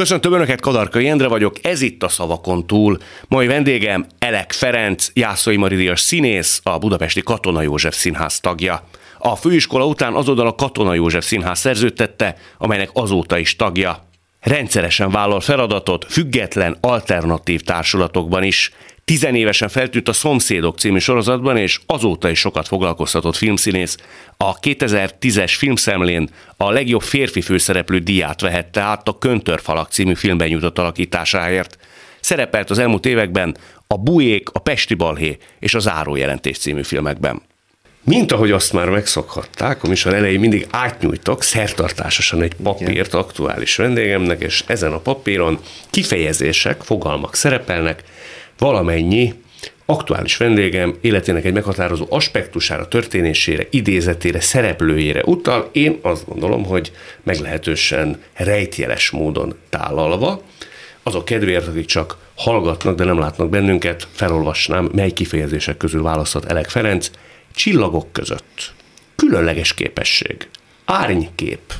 Köszöntöm Önöket, Kadarkai Endre vagyok, ez itt a Szavakon túl. Mai vendégem Elek Ferenc, Jászai Maridias színész, a Budapesti Katona József Színház tagja. A főiskola után azonnal a Katona József Színház szerződtette, amelynek azóta is tagja. Rendszeresen vállal feladatot független alternatív társulatokban is. Tizenévesen feltűnt a Szomszédok című sorozatban, és azóta is sokat foglalkoztatott filmszínész. A 2010-es filmszemlén a legjobb férfi főszereplő díját vehette át a Köntörfalak című filmben jutott alakításáért. Szerepelt az elmúlt években a Bujék, a Pesti Balhé és a Zárójelentés című filmekben. Mint ahogy azt már megszokhatták, a műsor elején mindig átnyújtok szertartásosan egy papírt aktuális vendégemnek, és ezen a papíron kifejezések, fogalmak szerepelnek, valamennyi aktuális vendégem életének egy meghatározó aspektusára, történésére, idézetére, szereplőjére utal. Én azt gondolom, hogy meglehetősen rejtjeles módon tálalva, azok kedvéért, akik csak hallgatnak, de nem látnak bennünket, felolvasnám, mely kifejezések közül választott Elek Ferenc, csillagok között. Különleges képesség. Árnykép.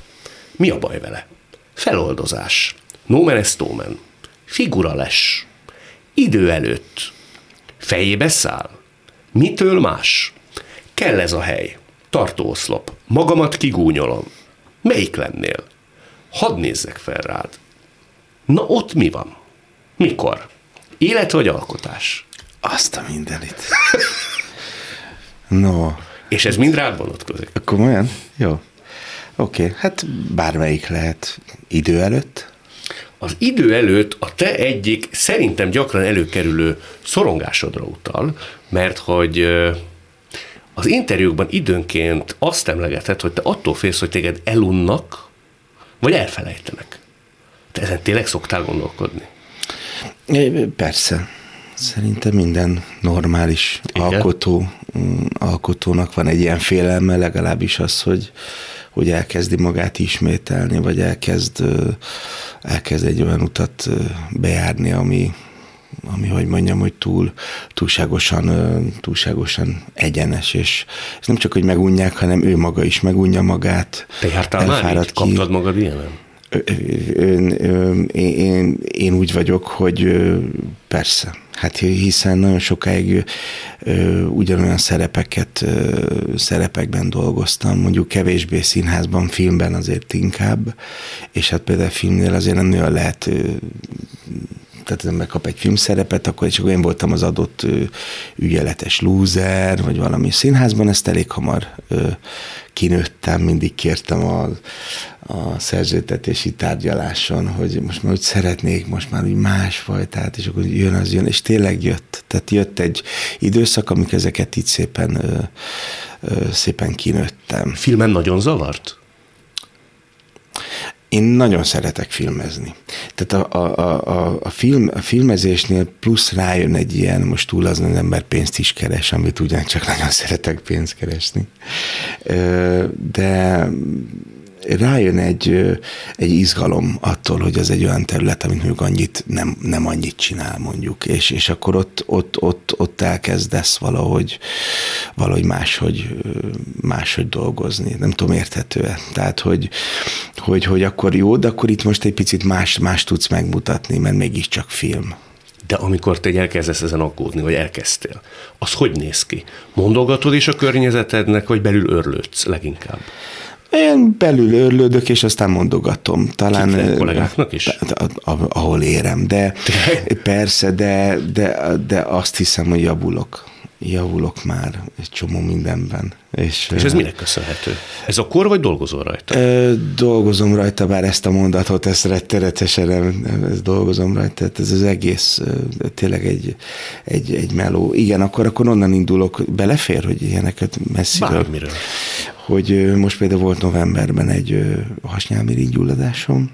Mi a baj vele? Feloldozás. Nomen est omen. Figura les. Idő előtt. Fejébe száll. Mitől más? Kell ez a hely. Tartóoszlop. Magamat kigúnyolom. Melyik lennél? Hadd nézzek fel rád. Na ott mi van? Mikor? Élet vagy alkotás? Azt a mindenit. No. És ez mind rád vonatkozik? Komolyan? Jó. Oké, okay. hát bármelyik lehet idő előtt. Az idő előtt a te egyik szerintem gyakran előkerülő szorongásodra utal, mert hogy az interjúkban időnként azt emlegeted, hogy te attól félsz, hogy téged elunnak, vagy elfelejtenek. Te ezen tényleg szoktál gondolkodni? Persze. Szerintem minden normális Igen. alkotó, mm, alkotónak van egy ilyen félelme, legalábbis az, hogy, hogy elkezdi magát ismételni, vagy elkezd, elkezd egy olyan utat bejárni, ami, ami, hogy mondjam, hogy túl, túlságosan, túlságosan egyenes, és, és nem csak, hogy megunják, hanem ő maga is megunja magát. Te jártál már így? Kaptad magad ilyenen? Én, én, én úgy vagyok, hogy persze, hát hiszen nagyon sokáig ugyanolyan szerepeket, szerepekben dolgoztam, mondjuk kevésbé színházban, filmben azért inkább, és hát például filmnél azért nem nagyon lehet tehát az ember kap egy filmszerepet, akkor csak én voltam az adott ügyeletes lúzer, vagy valami színházban, ezt elég hamar kinőttem, mindig kértem a, a szerződtetési tárgyaláson, hogy most már úgy szeretnék, most már úgy másfajtát, és akkor jön az jön, és tényleg jött. Tehát jött egy időszak, amik ezeket itt szépen, szépen kinőttem. Filmen nagyon zavart? Én nagyon szeretek filmezni. Tehát a, a, a, a, film, a filmezésnél plusz rájön egy ilyen, most túl az az ember pénzt is keres, amit ugyancsak nagyon szeretek pénzt keresni. De rájön egy, egy izgalom attól, hogy ez egy olyan terület, amit mondjuk annyit nem, nem annyit csinál mondjuk, és, és akkor ott, ott, ott, ott elkezdesz valahogy, valahogy máshogy, máshogy dolgozni. Nem tudom, érthető-e? Tehát, hogy, hogy, hogy akkor jó, de akkor itt most egy picit más, más tudsz megmutatni, mert mégiscsak film. De amikor te elkezdesz ezen aggódni, vagy elkezdtél, az hogy néz ki? Mondogatod is a környezetednek, vagy belül örlődsz leginkább? Én belül örlődök, és aztán mondogatom. Talán Kikre, kollégáknak is? Ahol érem, de persze, de, de, de azt hiszem, hogy javulok. Javulok már egy csomó mindenben. És, és ez minek köszönhető? Ez a kor, vagy dolgozol rajta? Ö, dolgozom rajta, bár ezt a mondatot, ezt rettenetesen nem, nem ezt dolgozom rajta, tehát ez az egész tényleg egy, egy, egy meló. Igen, akkor, akkor onnan indulok, belefér, hogy ilyeneket messziről. Bármiről hogy most például volt novemberben egy hasnyálmirigy gyulladásom,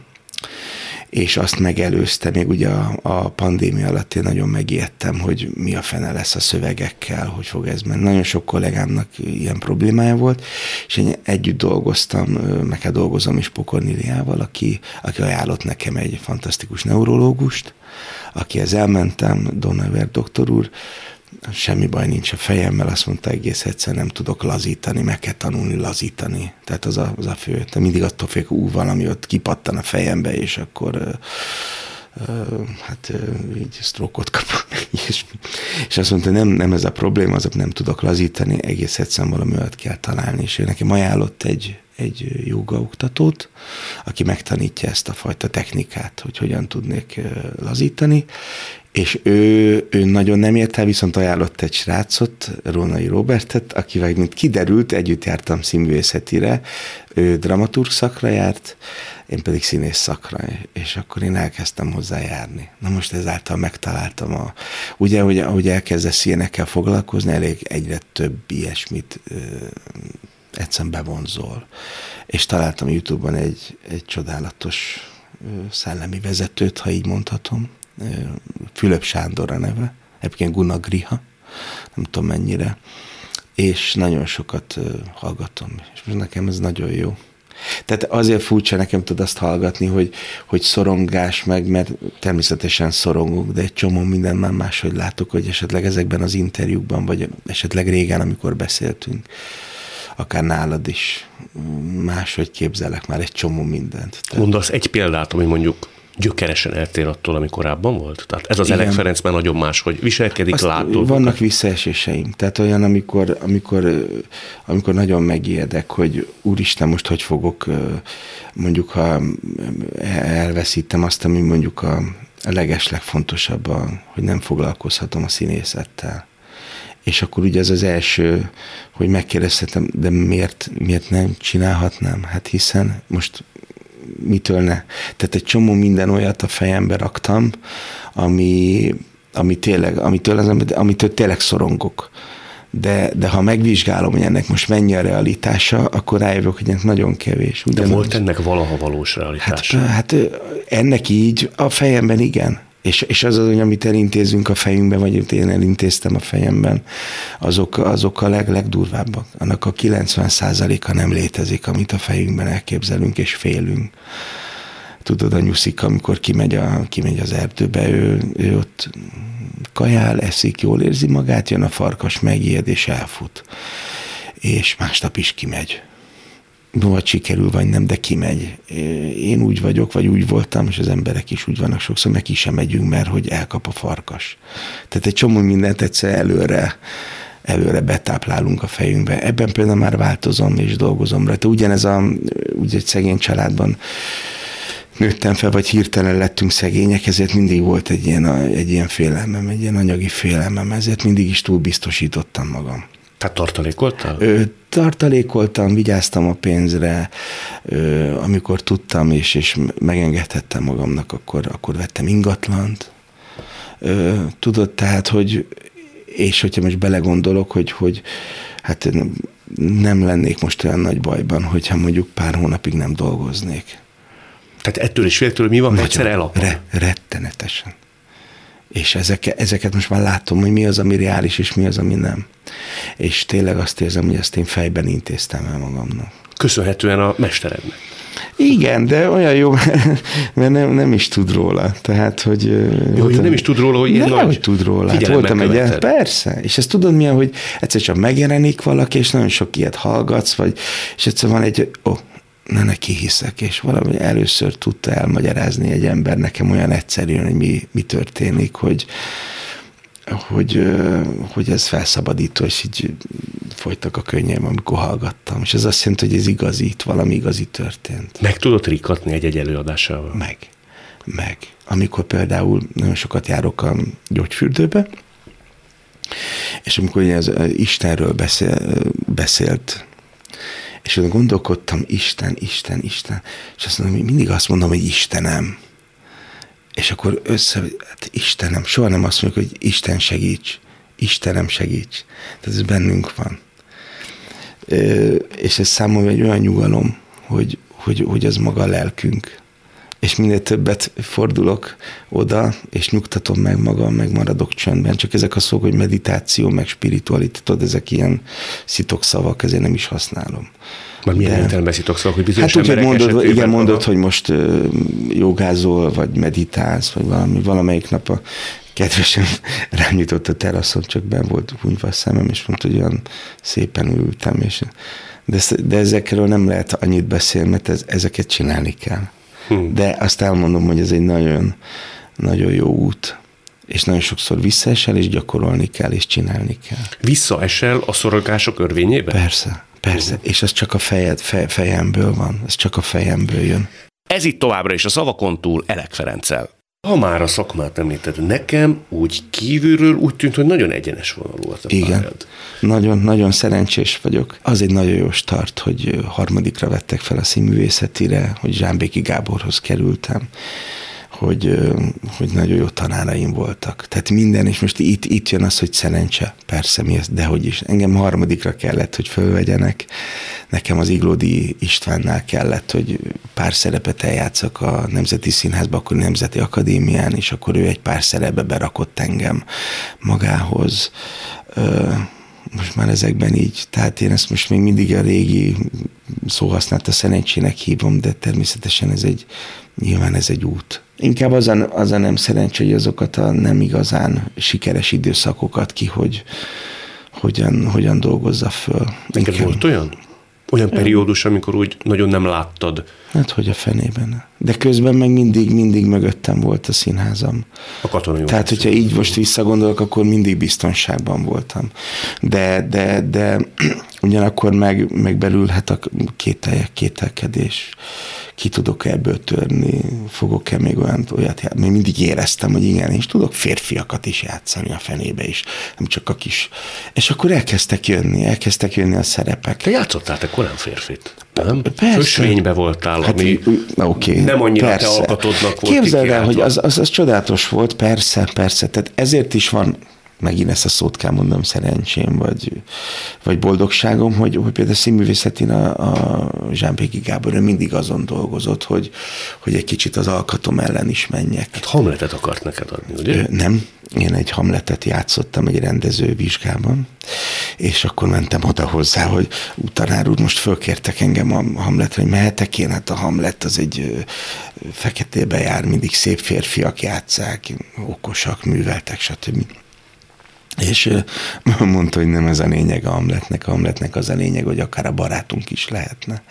és azt megelőzte, még ugye a, a pandémia alatt én nagyon megijedtem, hogy mi a fene lesz a szövegekkel, hogy fog ez menni. Nagyon sok kollégámnak ilyen problémája volt, és én együtt dolgoztam, meg hát dolgozom is Pokorniliával, aki, aki ajánlott nekem egy fantasztikus neurológust, akihez elmentem, Donaver doktor úr, semmi baj nincs a fejemmel, azt mondta egész egyszer nem tudok lazítani, meg kell tanulni lazítani. Tehát az a, az a fő. Te mindig attól félek, ú, valami ott kipattan a fejembe, és akkor hát így sztrókot kapok, és, és azt mondta, nem, nem ez a probléma, azok nem tudok lazítani, egész egyszerűen valami olyat kell találni, és ő nekem ajánlott egy, egy jogaoktatót, aki megtanítja ezt a fajta technikát, hogy hogyan tudnék lazítani, és ő, ő nagyon nem ért el, viszont ajánlott egy srácot, Rónai Robertet, akivel, mint kiderült, együtt jártam színvészetire, ő dramaturg szakra járt, én pedig színész szakra, és akkor én elkezdtem hozzá járni. Na most ezáltal megtaláltam a... Ugye, hogy ahogy elkezdesz ilyenekkel foglalkozni, elég egyre több ilyesmit ö, egyszerűen bevonzol. És találtam YouTube-on egy, egy csodálatos szellemi vezetőt, ha így mondhatom, Fülöp Sándor a neve, egyébként Gunnar Griha, nem tudom mennyire, és nagyon sokat hallgatom, és most nekem ez nagyon jó. Tehát azért furcsa nekem tud azt hallgatni, hogy, hogy szorongás meg, mert természetesen szorongok, de egy csomó minden már máshogy látok, hogy esetleg ezekben az interjúkban, vagy esetleg régen, amikor beszéltünk, akár nálad is máshogy képzelek már egy csomó mindent. Tehát... Mondasz egy példát, ami mondjuk gyökeresen eltér attól, ami korábban volt? Tehát ez az Igen. Elek Ferenc már nagyon más, hogy viselkedik, Azt látod. Vannak visszaeséseim. Tehát olyan, amikor, amikor, amikor nagyon megijedek, hogy úristen, most hogy fogok, mondjuk, ha elveszítem azt, ami mondjuk a, a legeslegfontosabb, a, hogy nem foglalkozhatom a színészettel. És akkor ugye ez az első, hogy megkérdezhetem, de miért, miért nem csinálhatnám? Hát hiszen most mitől ne. Tehát egy csomó minden olyat a fejembe raktam, ami, ami tényleg, amitől, az, amitől tényleg szorongok. De, de ha megvizsgálom, hogy ennek most mennyi a realitása, akkor rájövök, hogy ennek nagyon kevés. Ugyanaz. De volt ennek valaha valós realitása? Hát, hát ennek így a fejemben igen. És, és az az, amit elintézünk a fejünkben, vagy én elintéztem a fejemben, azok, azok a leg, legdurvábbak. Annak a 90%-a nem létezik, amit a fejünkben elképzelünk és félünk. Tudod, a nyuszik, amikor kimegy, a, kimegy az erdőbe, ő, ő ott kajál, eszik, jól érzi magát, jön a farkas, megijed és elfut. És másnap is kimegy vagy sikerül, vagy nem, de kimegy. Én úgy vagyok, vagy úgy voltam, és az emberek is úgy vannak sokszor, meg ki sem megyünk, mert hogy elkap a farkas. Tehát egy csomó mindent egyszer előre előre betáplálunk a fejünkbe. Ebben például már változom és dolgozom rajta. Ugyanez a, ugye egy szegény családban nőttem fel, vagy hirtelen lettünk szegények, ezért mindig volt egy ilyen, egy ilyen félelmem, egy ilyen anyagi félelmem, ezért mindig is túl biztosítottam magam. Tehát tartalékoltál? Ö, tartalékoltam, vigyáztam a pénzre, amikor tudtam, és, és megengedhettem magamnak, akkor, akkor vettem ingatlant. Tudod, tehát, hogy és hogyha most belegondolok, hogy, hogy hát nem lennék most olyan nagy bajban, hogyha mondjuk pár hónapig nem dolgoznék. Tehát ettől is féltől mi van, egyszer elapad? Re, rettenetesen. És ezek, ezeket most már látom, hogy mi az, ami reális, és mi az, ami nem. És tényleg azt érzem, hogy ezt én fejben intéztem el magamnak. Köszönhetően a mesterednek. Igen, de olyan jó, mert nem, nem is tud róla. Tehát, hogy... Jó, voltam, nem is tud róla, hogy ilyen nem, nagy hogy tud róla. Hát voltam egy, persze. És ezt tudod milyen, hogy egyszer csak megjelenik valaki, és nagyon sok ilyet hallgatsz, vagy, és egyszer van egy, ó, oh, ne neki hiszek, és valami először tudta elmagyarázni egy ember nekem olyan egyszerűen, hogy mi, mi történik, hogy, hogy, hogy ez felszabadító, és így folytak a könnyeim, amikor hallgattam. És ez azt jelenti, hogy ez igazi, itt valami igazi történt. Meg tudod rikatni egy-egy előadásával? Meg. Meg. Amikor például nagyon sokat járok a gyógyfürdőbe, és amikor az Istenről beszél, beszélt és ott gondolkodtam, Isten, Isten, Isten, és azt mondom, mindig azt mondom, hogy Istenem. És akkor össze, hát Istenem, soha nem azt mondjuk, hogy Isten segíts, Istenem segíts. Tehát ez bennünk van. És ez számomra egy olyan nyugalom, hogy, hogy, hogy az maga a lelkünk, és minél többet fordulok oda, és nyugtatom meg magam, meg maradok csöndben. Csak ezek a szók, hogy meditáció, meg spiritualitás, ezek ilyen szitok szavak, ezért nem is használom. Már milyen értelemben szitok szavak, hogy bizonyos Hát úgy, hogy mondod, igen, mondod, a... hogy most jogázol, vagy meditálsz, vagy valami, valamelyik nap a kedvesem rám nyitott a teraszon, csak ben volt hunyva a szemem, és mondta, hogy olyan szépen ültem, és de, de ezekről nem lehet annyit beszélni, mert ez, ezeket csinálni kell. Hmm. De azt elmondom, hogy ez egy nagyon, nagyon jó út, és nagyon sokszor visszaesel, és gyakorolni kell, és csinálni kell. Visszaesel a szorongások örvényében? Persze, persze, uh-huh. és ez csak a fejed, fej, fejemből van, ez csak a fejemből jön. Ez itt továbbra is a szavakon túl Elek Ferenccel. Ha már a szakmát említed, nekem úgy kívülről úgy tűnt, hogy nagyon egyenes vonalú volt a Igen, pályád. nagyon, nagyon szerencsés vagyok. Az egy nagyon jó start, hogy harmadikra vettek fel a színművészetire, hogy Zsámbéki Gáborhoz kerültem hogy, hogy nagyon jó tanáraim voltak. Tehát minden, és most itt, itt jön az, hogy szerencse, persze mi ez, de hogy is. Engem harmadikra kellett, hogy fölvegyenek. Nekem az Iglódi Istvánnál kellett, hogy pár szerepet eljátszak a Nemzeti Színházba, akkor Nemzeti Akadémián, és akkor ő egy pár szerepbe berakott engem magához most már ezekben így, tehát én ezt most még mindig a régi szóhasznált a szerencsének hívom, de természetesen ez egy, nyilván ez egy út. Inkább az a, az a nem szerencsé, hogy azokat a nem igazán sikeres időszakokat ki, hogy hogyan, hogyan dolgozza föl. Neked volt olyan? Olyan periódus, amikor úgy nagyon nem láttad. Hát, hogy a fenében. De közben meg mindig, mindig mögöttem volt a színházam. A katonai Tehát, hogyha így most visszagondolok, akkor mindig biztonságban voltam. De, de, de ugyanakkor meg, meg belül hát a kételjek, kételkedés ki tudok ebből törni, fogok-e még olyan, olyat játszani. Még mindig éreztem, hogy igen, és tudok férfiakat is játszani a fenébe is, nem csak a kis. És akkor elkezdtek jönni, elkezdtek jönni a szerepek. Te játszottál te korán férfit? Nem? Persze. Fösvénybe voltál, hát, ami okay, nem annyira persze. te alkatodnak volt Képzeld el, hogy az, az, az csodálatos volt, persze, persze. Tehát ezért is van megint ezt a szót kell mondom, szerencsém, vagy, vagy boldogságom, hogy, hogy például színművészetén a, a Zsámbéki Gábor mindig azon dolgozott, hogy, hogy egy kicsit az alkatom ellen is menjek. Hát Hamletet akart neked adni, ugye? Nem, én egy Hamletet játszottam egy rendező vizsgában, és akkor mentem oda hozzá, hogy tanár úr, most fölkértek engem a Hamletre, hogy mehetek én, hát a Hamlet az egy feketébe jár, mindig szép férfiak játszák, okosak, műveltek, stb. És mondta, hogy nem ez a lényeg a Hamletnek, a Hamletnek az a lényeg, hogy akár a barátunk is lehetne.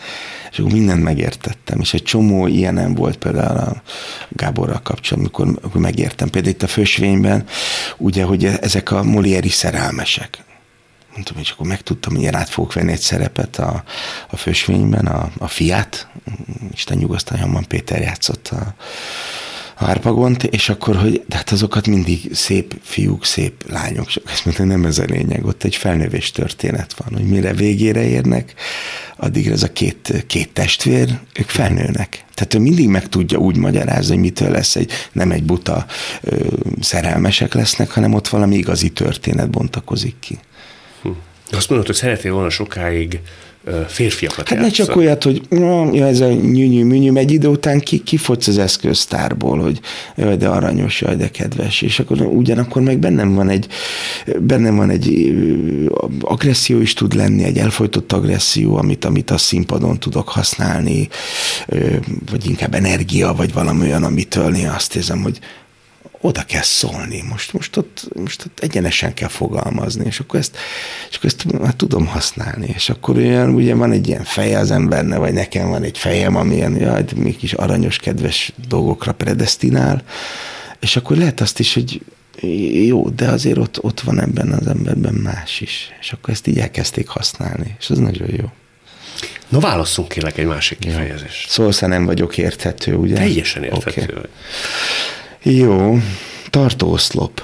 És akkor mindent megértettem, és egy csomó ilyenem volt például a Gáborral kapcsolatban, amikor, megértem. Például itt a fősvényben, ugye, hogy ezek a Molieri szerelmesek. Mondtam, és akkor megtudtam, hogy én át fogok venni egy szerepet a, a fősvényben, a, a fiát, Isten nyugosztaljon, Hamman Péter játszott a, Harpagont, és akkor, hogy de hát azokat mindig szép fiúk, szép lányok, ezt mondta, nem ez a lényeg, ott egy felnövés történet van, hogy mire végére érnek, addig ez a két, két testvér, ők felnőnek. Tehát ő mindig meg tudja úgy magyarázni, hogy mitől lesz egy, nem egy buta ö, szerelmesek lesznek, hanem ott valami igazi történet bontakozik ki. Hm. Azt mondod, hogy szeretnél volna sokáig férfiakat Hát ne csak olyat, hogy ja, ez a nyűnyű műnyű, egy idő után ki, kifogsz az eszköztárból, hogy jaj, de aranyos, jaj, de kedves, és akkor ugyanakkor meg bennem van egy, bennem van egy agresszió is tud lenni, egy elfolytott agresszió, amit, amit a színpadon tudok használni, vagy inkább energia, vagy valami olyan, amitől én azt érzem, hogy oda kell szólni, most, most, ott, most ott egyenesen kell fogalmazni, és akkor ezt, és akkor ezt hát tudom használni, és akkor olyan, ugye van egy ilyen feje az embernek, vagy nekem van egy fejem, amilyen jaj, még kis aranyos, kedves dolgokra predestinál, és akkor lehet azt is, hogy jó, de azért ott, ott van ebben az emberben más is, és akkor ezt így elkezdték használni, és az nagyon jó. Na válasszunk kérlek egy másik kifejezést. Szóval nem vagyok érthető, ugye? Teljesen érthető. Okay. Jó, tartóoszlop.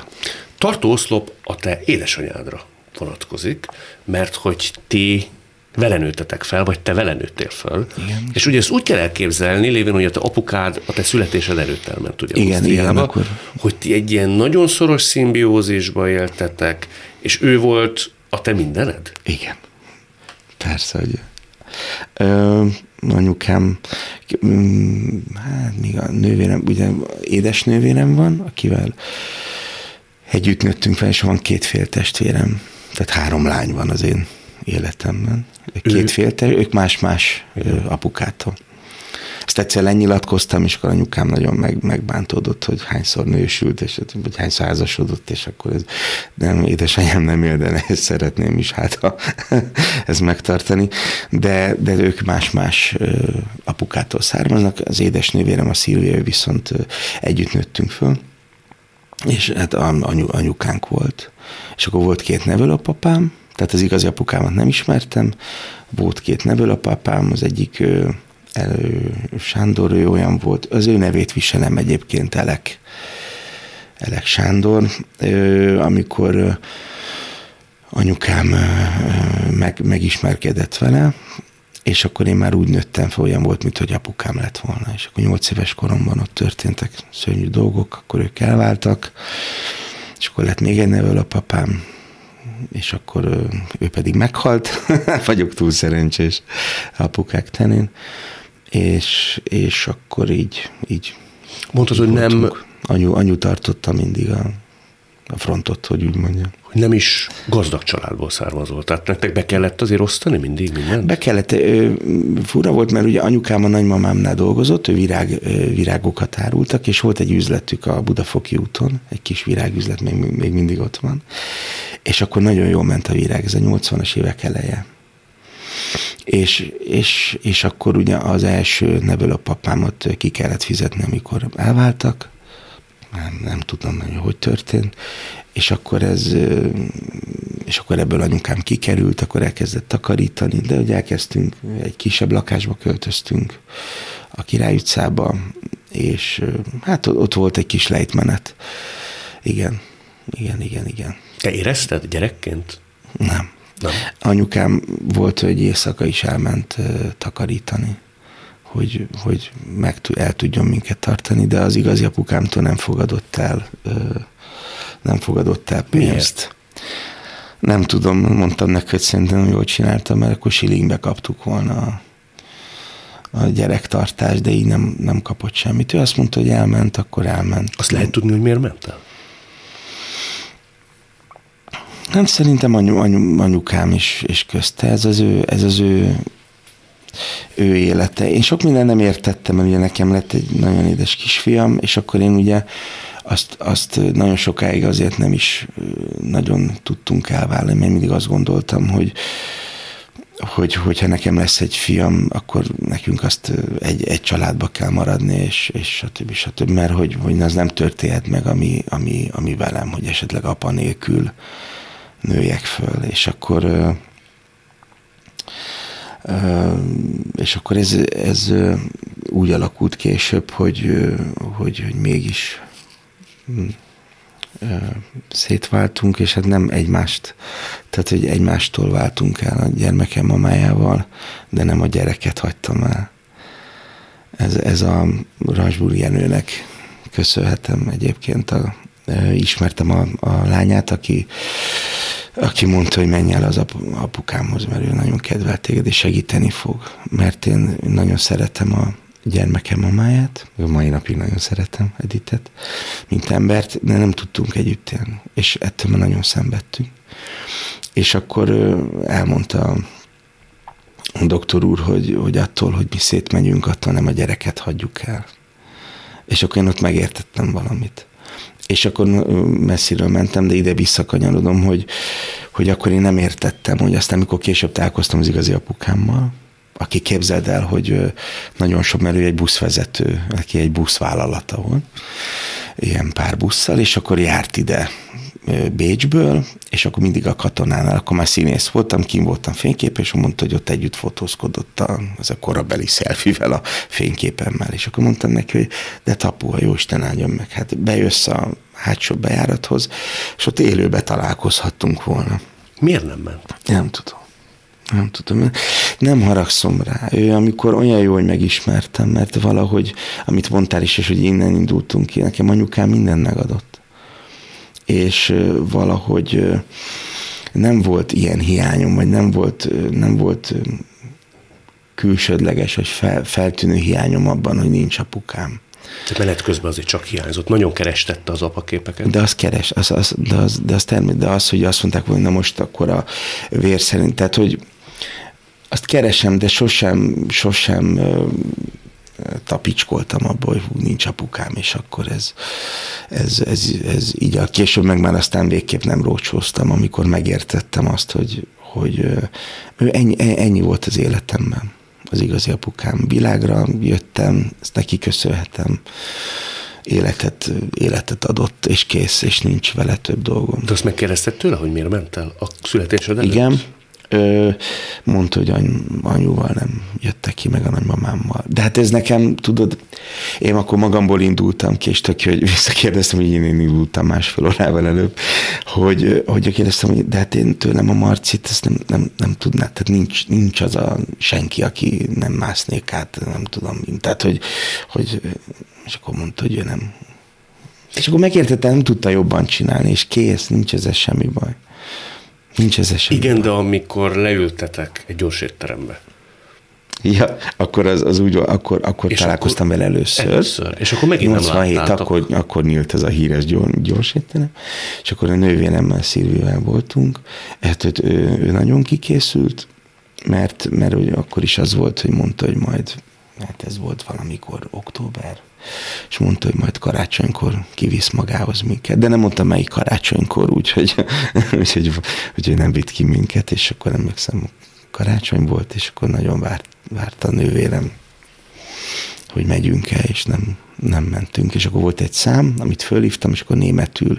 Tartóoszlop a te édesanyádra vonatkozik, mert hogy ti vele nőttetek fel, vagy te vele nőttél fel. Igen. És ugye ezt úgy kell elképzelni, lévén, hogy a te apukád a te születésed előtt elment ugye igen, igen, akkor... hogy ti egy ilyen nagyon szoros szimbiózisba éltetek, és ő volt a te mindened? Igen. Persze, hogy Ö, anyukám, mm, hát még a nővérem, ugye édesnővérem van, akivel együtt nőttünk fel, és van két fél testvérem, tehát három lány van az én életemben. Két fél, ők más-más apukától. Ezt egyszer lenyilatkoztam, és akkor anyukám nagyon meg, megbántódott, hogy hányszor nősült, és hogy hányszor házasodott, és akkor ez nem, édesanyám nem él, de ezt szeretném is hát ha ez megtartani. De, de ők más-más apukától származnak. Az édesnővérem, a Szilvia, viszont együtt nőttünk föl, és hát anyu, anyukánk volt. És akkor volt két nevelőapapám, tehát az igazi apukámat nem ismertem, volt két nevelőapapám, az egyik Sándor, ő olyan volt, az ő nevét viselem egyébként, Elek, Elek Sándor, amikor anyukám meg, megismerkedett vele, és akkor én már úgy nőttem fel, olyan volt, mint hogy apukám lett volna. És akkor nyolc éves koromban ott történtek szörnyű dolgok, akkor ők elváltak, és akkor lett még egy nevelőapapám, és akkor ő pedig meghalt, vagyok túl szerencsés apukák tenén, és, és akkor így, így Mondtad, hogy nem... Anyu, anyu tartotta mindig a, a frontot, hogy úgy mondjam. Hogy nem is gazdag családból származol. Tehát nektek be kellett azért osztani mindig mindent? Be kellett. Fura volt, mert ugye anyukám a nagymamámnál dolgozott, ő virág, virágokat árultak, és volt egy üzletük a Budafoki úton, egy kis virágüzlet még, még mindig ott van. És akkor nagyon jól ment a virág, ez a 80-as évek eleje és, és, és akkor ugye az első nevelőpapámat ki kellett fizetni, amikor elváltak, nem, nem tudom, hogy hogy történt, és akkor ez, és akkor ebből anyukám kikerült, akkor elkezdett takarítani, de hogy elkezdtünk, egy kisebb lakásba költöztünk a Király utcába, és hát ott volt egy kis lejtmenet. Igen, igen, igen, igen. Te érezted gyerekként? Nem. Nem. Anyukám volt, hogy éjszaka is elment uh, takarítani, hogy, hogy meg el tudjon minket tartani, de az igazi apukámtól nem fogadott el, uh, nem fogadott el pénzt. Miért? Nem tudom, mondtam neki, hogy szerintem jól csináltam, mert akkor silingbe kaptuk volna a, a gyerektartást, de így nem, nem kapott semmit. Ő azt mondta, hogy elment, akkor elment. Azt lehet tudni, hogy miért ment el? Hát szerintem anyu, anyu, anyukám is, is közte, ez az ő, ez az ő, ő élete. Én sok minden nem értettem, mert ugye nekem lett egy nagyon édes kisfiam, és akkor én ugye azt, azt nagyon sokáig azért nem is nagyon tudtunk elválni, mert mindig azt gondoltam, hogy, hogy hogyha nekem lesz egy fiam, akkor nekünk azt egy, egy családba kell maradni, és, és stb. stb. Mert hogy, hogy az nem történhet meg, ami, ami, ami velem, hogy esetleg apa nélkül nőjek föl, és akkor és akkor ez, ez úgy alakult később, hogy, hogy, hogy mégis hm, szétváltunk, és hát nem egymást, tehát hogy egymástól váltunk el a gyermekem mamájával, de nem a gyereket hagytam el. Ez, ez a Rajsbúri Jenőnek köszönhetem egyébként, a, ismertem a, a lányát, aki aki mondta, hogy menj el az apukámhoz, mert ő nagyon kedvel téged, és segíteni fog. Mert én nagyon szeretem a gyermekem mamáját, a mai napig nagyon szeretem Editet, mint embert, de nem tudtunk együtt élni. És ettől már nagyon szenvedtünk. És akkor elmondta a doktor úr, hogy, hogy attól, hogy mi szétmegyünk, attól nem a gyereket hagyjuk el. És akkor én ott megértettem valamit és akkor messziről mentem, de ide visszakanyarodom, hogy, hogy akkor én nem értettem, hogy aztán, amikor később találkoztam az igazi apukámmal, aki képzeld el, hogy nagyon sok, mert ő egy buszvezető, aki egy buszvállalata volt, ilyen pár busszal, és akkor járt ide Bécsből, és akkor mindig a katonánál, akkor már színész voltam, kim voltam fénykép, és mondta, hogy ott együtt fotózkodott a, az a korabeli szelfivel a fényképemmel, és akkor mondtam neki, hogy de tapu, a Jóisten áldjon meg, hát bejössz a hátsó bejárathoz, és ott élőbe találkozhattunk volna. Miért nem ment? Nem tudom. Nem tudom, nem haragszom rá. Ő amikor olyan jó, hogy megismertem, mert valahogy, amit mondtál is, és hogy innen indultunk ki, nekem anyukám minden megadott és valahogy nem volt ilyen hiányom, vagy nem volt, nem volt külsődleges, vagy fel, feltűnő hiányom abban, hogy nincs apukám. De menet közben azért csak hiányzott. Nagyon kerestette az apaképeket. De az keres, az, az, de, az, de, az termé- de az, hogy azt mondták, hogy na most akkor a vér szerint, tehát hogy azt keresem, de sosem, sosem tapicskoltam abból, hogy hú, nincs apukám, és akkor ez, ez, ez, ez így a később meg már aztán végképp nem rócsóztam, amikor megértettem azt, hogy, hogy ő ennyi, ennyi volt az életemben az igazi apukám. Világra jöttem, ezt neki köszönhetem életet, életet adott, és kész, és nincs vele több dolgom. De azt megkérdezted tőle, hogy miért ment el a születésed előtt? Igen, Ö, mondta, hogy any, anyuval nem jöttek ki, meg a nagymamámmal. De hát ez nekem, tudod, én akkor magamból indultam ki, és tök, hogy visszakérdeztem, hogy én, én indultam másfél órával előbb, hogy, hogy kérdeztem, hogy de hát én tőlem a Marcit, ezt nem, nem, nem tudná, tehát nincs, nincs az a senki, aki nem másznék át, nem tudom, tehát, hogy, hogy és akkor mondta, hogy ő nem. És akkor megértette, nem tudta jobban csinálni, és kész, nincs ez semmi baj. Nincs ez semmi. Igen, de amikor leültetek egy gyors étterembe. Ja, akkor az, az úgy, akkor, akkor és találkoztam akkor, vele először. Először, és akkor megint 87, nem akkor, akkor nyílt ez a híres gyors, gyors étterem, és akkor a nővéremmel, Szilvivel voltunk, hát ő, ő, ő nagyon kikészült, mert, mert ugye akkor is az volt, hogy mondta, hogy majd, hát ez volt valamikor október, és mondta, hogy majd karácsonykor kivisz magához minket, de nem mondta melyik karácsonykor, úgyhogy, úgyhogy, úgyhogy nem vitt ki minket, és akkor emlékszem, karácsony volt, és akkor nagyon várt, várt a nővérem, hogy megyünk el, és nem, nem mentünk. És akkor volt egy szám, amit fölhívtam, és akkor németül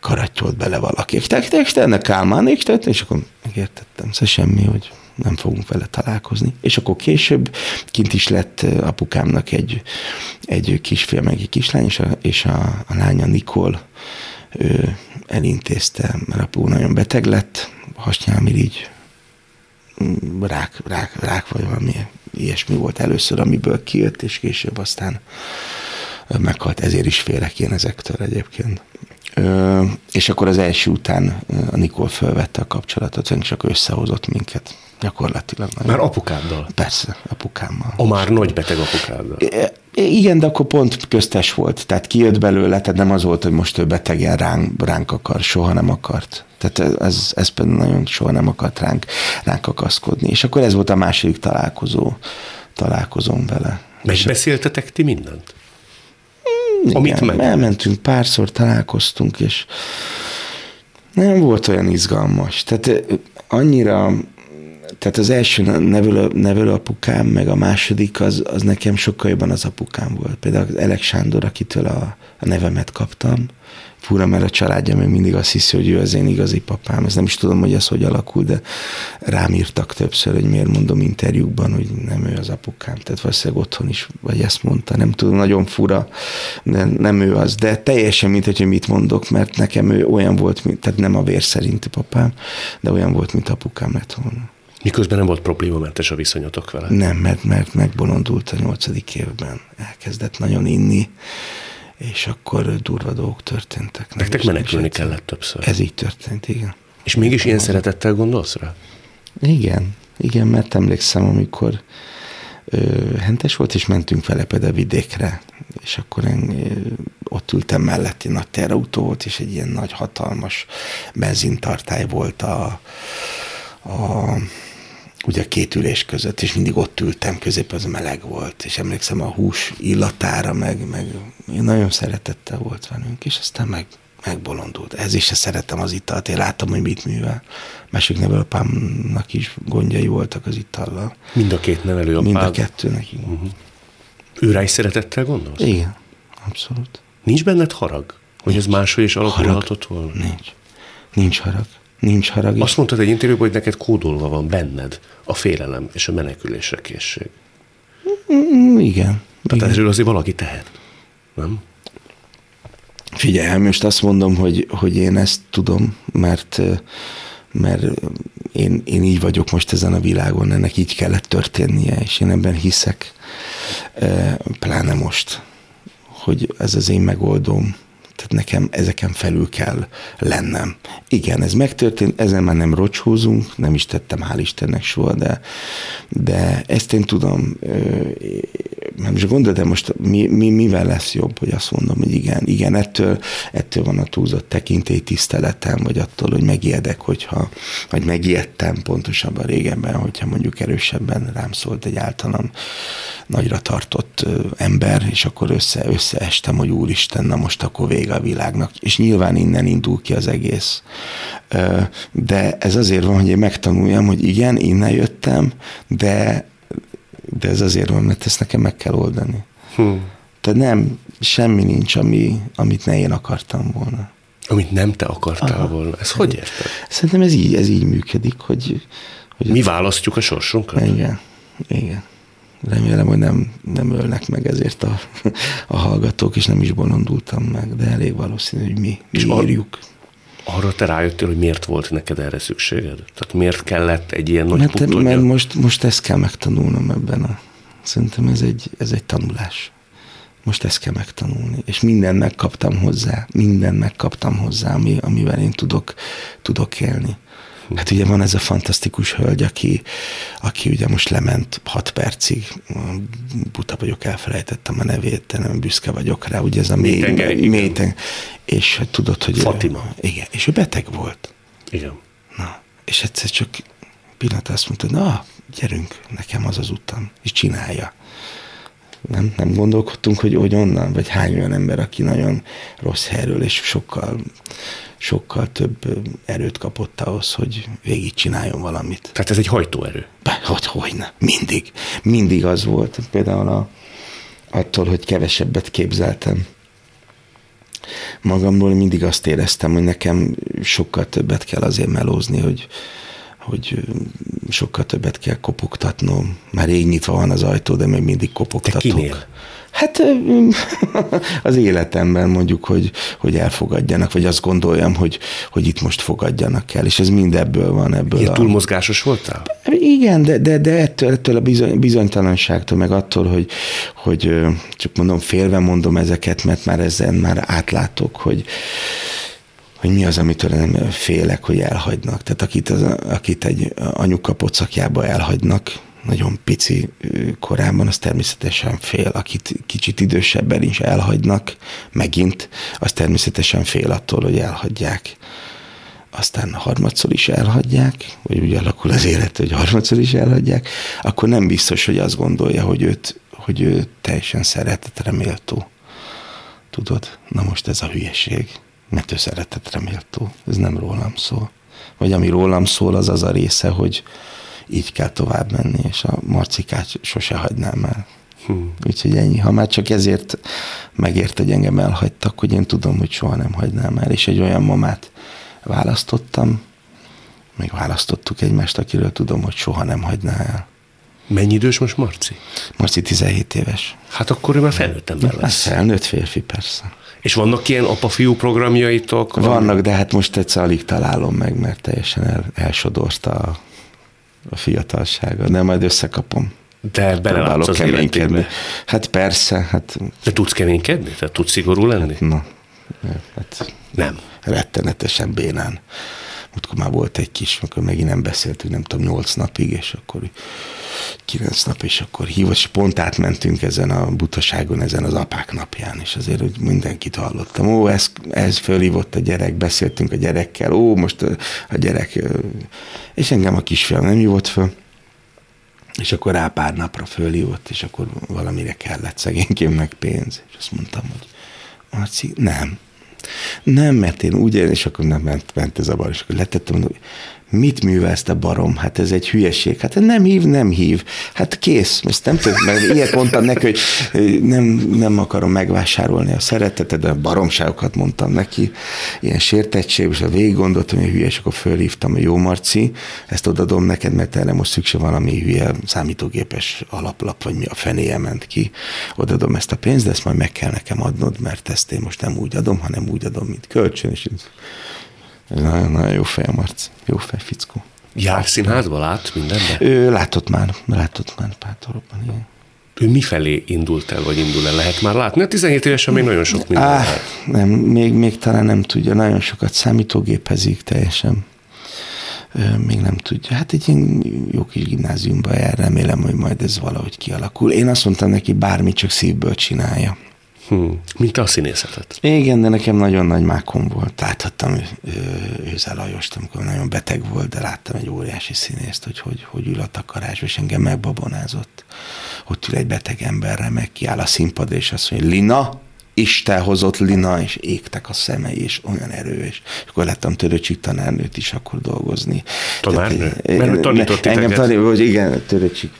karatyolt bele valaki. Tek, Kálmán, és akkor megértettem. Szóval semmi, hogy nem fogunk vele találkozni. És akkor később kint is lett apukámnak egy, egy kisfiam, meg egy kislány, és a, és a, a lánya Nikol ő elintézte, mert apu nagyon beteg lett, hasnyálmirigy, rák, rák, rák vagy valami ilyesmi volt először, amiből kijött, és később aztán meghalt, ezért is félek én ezektől egyébként. Ö, és akkor az első után a Nikol felvette a kapcsolatot, és csak összehozott minket gyakorlatilag. Már apukáddal? Persze, apukámmal. A már nagy beteg apukáddal? Igen, de akkor pont köztes volt, tehát kijött belőle, tehát nem az volt, hogy most ő betegen ránk, ránk akar, soha nem akart. Tehát ez, ez például nagyon soha nem akart ránk, ránk akaszkodni. És akkor ez volt a második találkozó, találkozom vele. Megbeszéltetek ti mindent? Igen, Amit meg... elmentünk, párszor találkoztunk, és nem volt olyan izgalmas. Tehát annyira tehát az első nevelő, nevelő apukám, meg a második, az, az nekem sokkal jobban az apukám volt. Például az Elek Sándor, akitől a, a nevemet kaptam, fura, mert a családja még mindig azt hiszi, hogy ő az én igazi papám. Ez nem is tudom, hogy ez hogy alakul, de rám írtak többször, hogy miért mondom interjúkban, hogy nem ő az apukám. Tehát valószínűleg otthon is, vagy ezt mondta. Nem tudom, nagyon fura, de nem ő az. De teljesen mint, hogy mit mondok, mert nekem ő olyan volt, mint, tehát nem a vér szerinti papám, de olyan volt, mint apukám lett volna. Miközben nem volt problémamentes a viszonyotok vele? Nem, mert, mert megbolondult a nyolcadik évben. Elkezdett nagyon inni, és akkor durva dolgok történtek. Nektek menekülni kellett többször. Ez így történt, igen. És mégis ilyen szeretettel gondolsz rá? Igen, igen, mert emlékszem, amikor ö, hentes volt, és mentünk vele például vidékre, és akkor én ö, ott ültem melletti nagy terautó volt, és egy ilyen nagy hatalmas benzintartály volt a, a ugye két ülés között, és mindig ott ültem, közép az meleg volt, és emlékszem a hús illatára, meg, meg nagyon szeretettel volt velünk, és aztán meg, megbolondult. Ez is se szeretem az italt, én láttam, hogy mit művel. Másik nevelőapámnak is gondjai voltak az itallal. Mind a két nevelőapád? Mind a kettőnek, igen. Uh-huh. Őrá is szeretettel gondolsz? Igen, abszolút. Nincs benned harag? Hogy nincs. ez máshogy is alakulhatott volna? Nincs. Nincs harag. Nincs harag. Azt mondtad egy interjúban, hogy neked kódolva van benned a félelem és a menekülésre készség. Mm, igen. Tehát igen. erről azért valaki tehet, nem? Figyelj, most azt mondom, hogy, hogy én ezt tudom, mert, mert én, én így vagyok most ezen a világon, ennek így kellett történnie, és én ebben hiszek, pláne most, hogy ez az én megoldóm, Tehát nekem ezeken felül kell lennem. Igen, ez megtörtént, ezen már nem rocsózunk, nem is tettem, hál' Istennek soha, de, de ezt én tudom, nem is gondolod, de most mi, mi, mivel lesz jobb, hogy azt mondom, hogy igen, igen, ettől, ettől van a túlzott tekintély tiszteletem, vagy attól, hogy megijedek, hogyha, vagy megijedtem pontosabban régebben, hogyha mondjuk erősebben rám szólt egy általam nagyra tartott ember, és akkor össze, összeestem, hogy úristen, na most akkor vége a világnak. És nyilván innen indul ki az egész. De ez azért van, hogy én megtanuljam, hogy igen, innen jöttem, de, de ez azért van, mert ezt nekem meg kell oldani. Hmm. Tehát nem, semmi nincs, ami, amit ne én akartam volna. Amit nem te akartál Aha. volna. Ez hogy érted? Szerintem ez így, ez így működik, hogy... hogy Mi választjuk a sorsunkat? Igen, igen. Remélem, hogy nem, nem ölnek meg ezért a, a hallgatók, és nem is bolondultam meg, de elég valószínű, hogy mi, mi és írjuk. Ar- arra te rájöttél, hogy miért volt neked erre szükséged? Tehát miért kellett egy ilyen nagy mert, mert most, most ezt kell megtanulnom ebben a... Szerintem ez egy, ez egy tanulás. Most ezt kell megtanulni. És mindent megkaptam hozzá, mindent megkaptam hozzá, ami, amivel én tudok, tudok élni. Hát ugye van ez a fantasztikus hölgy, aki, aki ugye most lement hat percig, buta vagyok, elfelejtettem a nevét, de nem büszke vagyok rá, ugye ez a mély, mély és hát tudod, hogy... Fatima. Ő, igen, és ő beteg volt. Igen. Na, és egyszer csak pillanat azt mondta, na, gyerünk, nekem az az utam, és csinálja. Nem, nem gondolkodtunk, hogy, hogy onnan, vagy hány olyan ember, aki nagyon rossz helyről, és sokkal sokkal több erőt kapott ahhoz, hogy végigcsináljon valamit. Tehát ez egy hajtóerő? Hogy, hogyne. Mindig. Mindig az volt. Például a, attól, hogy kevesebbet képzeltem magamról, mindig azt éreztem, hogy nekem sokkal többet kell azért melózni, hogy, hogy sokkal többet kell kopogtatnom. Már rég nyitva van az ajtó, de még mindig kopogtatok. Te kinél? Hát az életemben mondjuk, hogy, hogy elfogadjanak, vagy azt gondoljam, hogy, hogy itt most fogadjanak el, és ez mind ebből van. Ebből Ilyen a... túlmozgásos voltál? Igen, de, de, de ettől, ettől a bizony, bizonytalanságtól, meg attól, hogy, hogy csak mondom, félve mondom ezeket, mert már ezen már átlátok, hogy, hogy mi az, amitől nem félek, hogy elhagynak. Tehát akit, az, akit egy anyuka pocakjába elhagynak, nagyon pici korában, az természetesen fél, akit kicsit idősebben is elhagynak, megint, az természetesen fél attól, hogy elhagyják. Aztán harmadszor is elhagyják, vagy úgy alakul az élet, hogy harmadszor is elhagyják, akkor nem biztos, hogy azt gondolja, hogy őt, hogy ő teljesen szeretetre méltó. Tudod? Na most ez a hülyeség, mert ő szeretetre méltó. Ez nem rólam szól. Vagy ami rólam szól, az az a része, hogy, így kell tovább menni, és a marcikát sose hagynám el. Hmm. Úgyhogy ennyi. Ha már csak ezért megért, hogy engem elhagytak, hogy én tudom, hogy soha nem hagynám el, és egy olyan mamát választottam, még választottuk egymást, akiről tudom, hogy soha nem hagyná el. Mennyi idős most Marci? Marci 17 éves. Hát akkor ő már felnőtt ember hát lesz. Hát felnőtt férfi, persze. És vannak ilyen apa-fiú programjaitok? Vannak, de hát most egyszer alig találom meg, mert teljesen el, elsodorta a a fiatalsága, de majd összekapom. De belelátsz az keménykedni. Hát persze. Hát... De tudsz keménykedni? Tehát tudsz szigorú lenni? Hát, na, hát nem. Rettenetesen bénán. Múltkor már volt egy kis, amikor megint nem beszéltünk, nem tudom, nyolc napig, és akkor kilenc nap, és akkor hívott, és pont átmentünk ezen a butaságon, ezen az apák napján, és azért, hogy mindenkit hallottam. Ó, ez, ez fölhívott a gyerek, beszéltünk a gyerekkel, ó, most a, a gyerek, és engem a kisfiam nem hívott föl, és akkor rá pár napra fölhívott, és akkor valamire kellett szegénykémnek pénz, és azt mondtam, hogy Marci, nem, nem, mert én úgy, és akkor nem ment, ment ez a bar, és akkor letettem, hogy mit művelsz te barom? Hát ez egy hülyeség. Hát nem hív, nem hív. Hát kész. Ezt nem tudom, mert ilyet mondtam neki, hogy nem, nem akarom megvásárolni a szeretetet, de baromságokat mondtam neki. Ilyen sértettség, és a végig gondoltam, hogy hülyes, akkor fölhívtam a jó Marci, ezt odadom neked, mert erre most szükség valami hülye számítógépes alaplap, vagy mi a fenéje ment ki. Odadom ezt a pénzt, de ezt majd meg kell nekem adnod, mert ezt én most nem úgy adom, hanem úgy adom, mint kölcsön, és nagyon, nagyon jó fej a Marci. Jó fej, fickó. Jár színházba, lát mindenben? Ő látott már, látott már Pátorban, igen. Ő mifelé indult el, vagy indul el? Lehet már látni? A 17 évesen még nagyon sok minden Á, lehet. nem, még, még talán nem tudja, nagyon sokat számítógépezik teljesen. Ö, Még nem tudja. Hát egy ilyen jó kis gimnáziumba jár, remélem, hogy majd ez valahogy kialakul. Én azt mondtam neki, bármit csak szívből csinálja. Hm. Mint a színészetet. Igen, de nekem nagyon nagy mákom volt. Láthattam Őze Lajost, amikor nagyon beteg volt, de láttam egy óriási színészt, hogy hogy, hogy ül a takarásba, és engem megbabonázott. Ott ül egy beteg emberre, meg kiáll a színpadra, és azt mondja, Lina, Isten hozott Lina, és égtek a szemei, és olyan erős. És akkor láttam Töröcsik tanárnőt is akkor dolgozni. Tanárnő? Tehát, Mert ő tanított Engem hogy igen, Töröcsik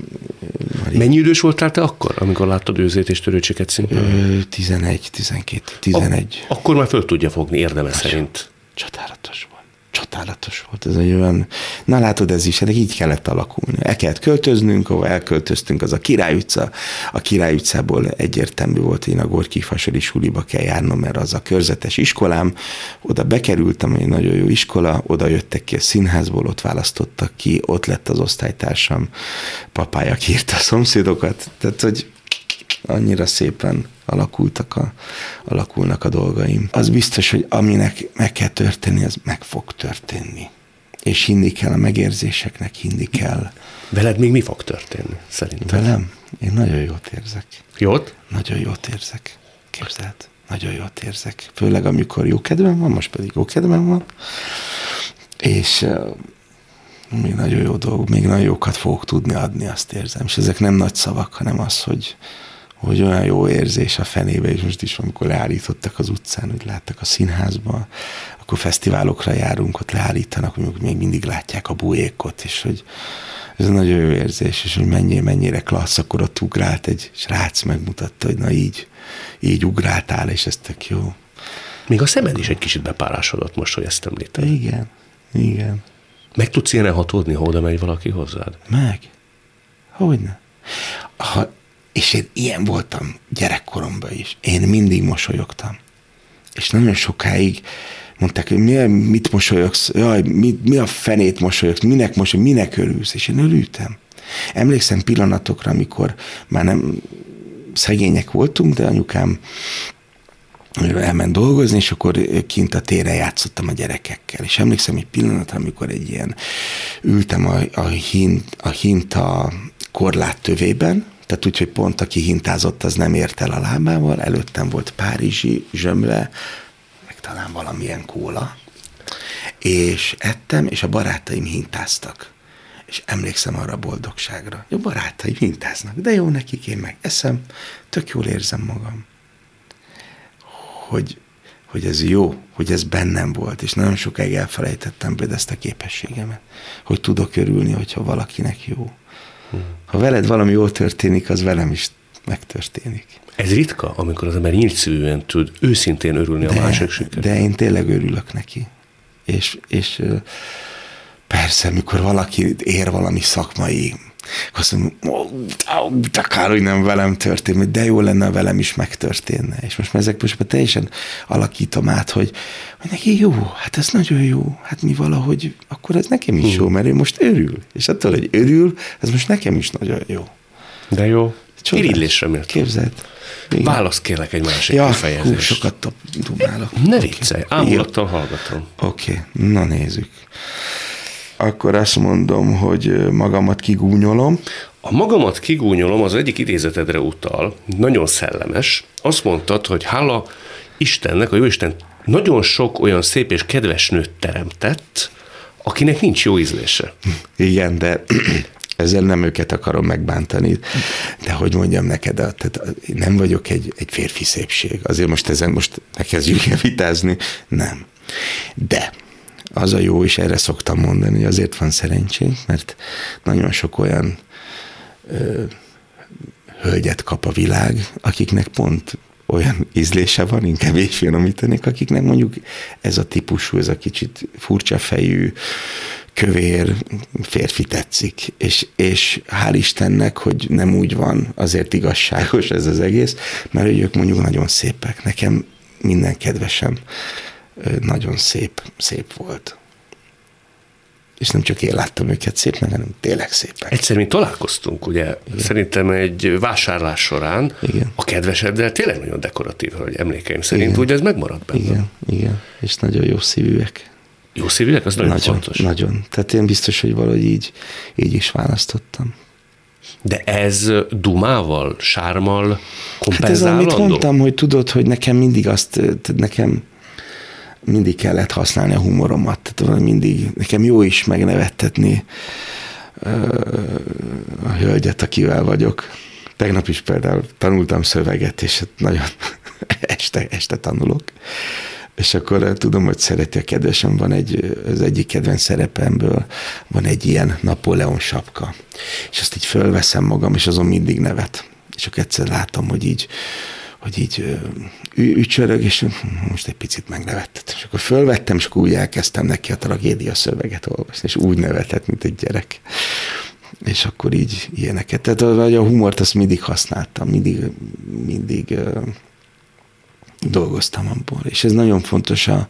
Mari. Mennyi idős voltál te akkor, amikor láttad őzét és törőcséket színpadon? Ö, 11, 12, 11. Akkor már föl tudja fogni érdeme szerint. Csodálatos volt. Csodálatos volt ez egy olyan, na látod ez is, ennek így kellett alakulni. El kellett költöznünk, ahol elköltöztünk, az a Király utca. A Király utcából egyértelmű volt, én a Gorki Fasori suliba kell járnom, mert az a körzetes iskolám. Oda bekerültem, egy nagyon jó iskola, oda jöttek ki a színházból, ott választottak ki, ott lett az osztálytársam, papája kírta a szomszédokat, tehát hogy annyira szépen alakultak a, alakulnak a dolgaim. Az biztos, hogy aminek meg kell történni, az meg fog történni. És hinni kell a megérzéseknek, hinni kell. Veled még mi fog történni, szerintem? Velem? Én nagyon jót érzek. Jót? Nagyon jót érzek. Képzeld, nagyon jót érzek. Főleg amikor jó kedvem van, most pedig jó kedvem van. És még nagyon jó dolgok, még nagyon jókat fogok tudni adni, azt érzem. És ezek nem nagy szavak, hanem az, hogy, hogy olyan jó érzés a fenébe, és most is, amikor leállítottak az utcán, hogy láttak a színházba, akkor fesztiválokra járunk, ott leállítanak, mondjuk még mindig látják a bujékot, és hogy ez nagyon jó érzés, és hogy mennyi, mennyire klassz, akkor ott ugrált egy srác, megmutatta, hogy na így, így ugráltál, és ez tök jó. Még a szemed is egy kicsit bepárásodott most, hogy ezt említed. Igen, igen. Meg tudsz ilyen hatódni, ha oda megy valaki hozzád? Meg. Hogyne. Ha, és én ilyen voltam gyerekkoromban is. Én mindig mosolyogtam. És nagyon sokáig mondták, hogy mi, mit mosolyogsz, jaj, mi, mi a fenét mosolyogsz, minek mosolyogsz, minek örülsz, és én örültem. Emlékszem pillanatokra, amikor már nem szegények voltunk, de anyukám elment dolgozni, és akkor kint a téren játszottam a gyerekekkel. És emlékszem egy pillanat, amikor egy ilyen ültem a, a, hint, a hinta korlát tövében, tehát úgy, hogy pont aki hintázott, az nem ért el a lábával, előttem volt párizsi zsömle, meg talán valamilyen kóla, és ettem, és a barátaim hintáztak. És emlékszem arra a boldogságra. A barátaim hintáznak, de jó nekik, én meg eszem, tök jól érzem magam hogy, hogy ez jó, hogy ez bennem volt, és nagyon sokáig elfelejtettem például ezt a képességemet, hogy tudok örülni, hogyha valakinek jó. Ha veled valami jó történik, az velem is megtörténik. Ez ritka, amikor az ember nyíltszívűen tud őszintén örülni a másik sikernek. de én tényleg örülök neki. És, és persze, mikor valaki ér valami szakmai, azt mondom, "Ó, de kár, hogy nem velem történt, de jó lenne, ha velem is megtörténne. És most már ezek most már teljesen alakítom át, hogy, hogy neki jó, hát ez nagyon jó, hát mi valahogy, akkor ez nekem is jó, mert ő most örül. És attól, hogy örül, ez most nekem is nagyon jó. De jó. Csodás. Irigylésre méltó. Képzeld. Igen. Választ kérlek egy másik Ja, hú, kifejezést. sokat top- dumálok. Ne viccelj, ámulattal hallgatom. Oké, okay. na nézzük. Akkor azt mondom, hogy magamat kigúnyolom. A magamat kigúnyolom, az egyik idézetedre utal, nagyon szellemes. Azt mondtad, hogy hála Istennek, a Jóisten nagyon sok olyan szép és kedves nőt teremtett, akinek nincs jó ízlése. Igen, de ezzel nem őket akarom megbántani, de hogy mondjam neked, tehát nem vagyok egy, egy férfi szépség. Azért most ezen most ne kezdjük el vitázni. Nem. De az a jó, és erre szoktam mondani, hogy azért van szerencsém, mert nagyon sok olyan ö, hölgyet kap a világ, akiknek pont olyan ízlése van, inkább így finomítanék, akiknek mondjuk ez a típusú, ez a kicsit furcsa fejű, kövér férfi tetszik. És, és hál' Istennek, hogy nem úgy van, azért igazságos ez az egész, mert ők mondjuk nagyon szépek. Nekem minden kedvesem nagyon szép, szép volt. És nem csak én láttam őket szépnek, hanem tényleg szépek. Egyszer mi találkoztunk, ugye, Igen. szerintem egy vásárlás során Igen. a kedveseddel tényleg nagyon dekoratív, hogy emlékeim szerint, Igen. ugye ez megmaradt benne. Igen, Igen, és nagyon jó szívűek. Jó szívűek? Az nagyon, nagyon fontos. Nagyon. Tehát én biztos, hogy valahogy így, így is választottam. De ez dumával, sármal kompenzálandó? Hát ez, amit mondtam, hogy tudod, hogy nekem mindig azt, nekem mindig kellett használni a humoromat, tehát mindig, nekem jó is megnevettetni a hölgyet, akivel vagyok. Tegnap is például tanultam szöveget, és hát nagyon este, este tanulok. És akkor tudom, hogy szereti a kedvesem, van egy, az egyik kedvenc szerepemből van egy ilyen Napóleon sapka. És azt így fölveszem magam, és azon mindig nevet. És akkor egyszer látom, hogy így hogy így ücsörög, és most egy picit megnevettet. És akkor fölvettem, és akkor úgy elkezdtem neki a tragédia szöveget olvasni, és úgy nevetett, mint egy gyerek. És akkor így ilyeneket. Tehát a, a humort azt mindig használtam, mindig, mindig uh, dolgoztam abból. És ez nagyon fontos a,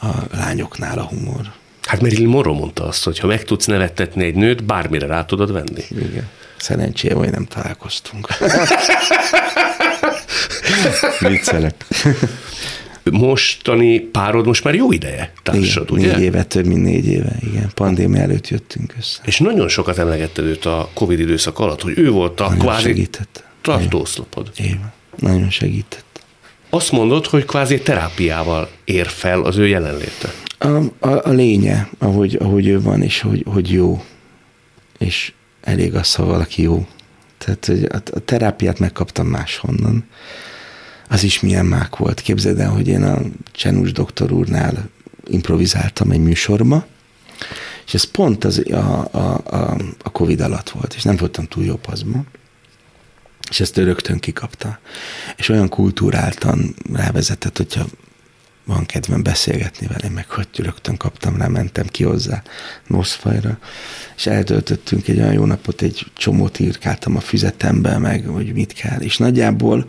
a lányoknál a humor. Hát Marilyn Monroe mondta azt, hogy ha meg tudsz nevettetni egy nőt, bármire rá tudod venni. Igen. Szerencsére, hogy nem találkoztunk. Viccelek. Mostani párod most már jó ideje társad, igen, ugye? Négy éve, több mint négy éve, igen. Pandémia előtt jöttünk össze. És nagyon sokat emlegetted őt a Covid időszak alatt, hogy ő volt a nagyon kvázi segített. tartószlopod. Igen, nagyon segített. Azt mondod, hogy kvázi terápiával ér fel az ő jelenléte. A, a, a lénye, ahogy, ahogy ő van, és hogy, hogy jó. És elég az, ha valaki jó. Tehát hogy a, a terápiát megkaptam máshonnan. Az is milyen mák volt. Képzeld el, hogy én a Csenus doktor úrnál improvizáltam egy műsorba, és ez pont az, a, a, a, a Covid alatt volt, és nem voltam túl jó paszban, és ezt ő rögtön kikapta. És olyan kultúráltan rávezetett, hogyha van kedvem beszélgetni vele, meg hogy rögtön kaptam rá, mentem ki hozzá Noszfajra, és eltöltöttünk egy olyan jó napot, egy csomót írkáltam a füzetembe, meg hogy mit kell, és nagyjából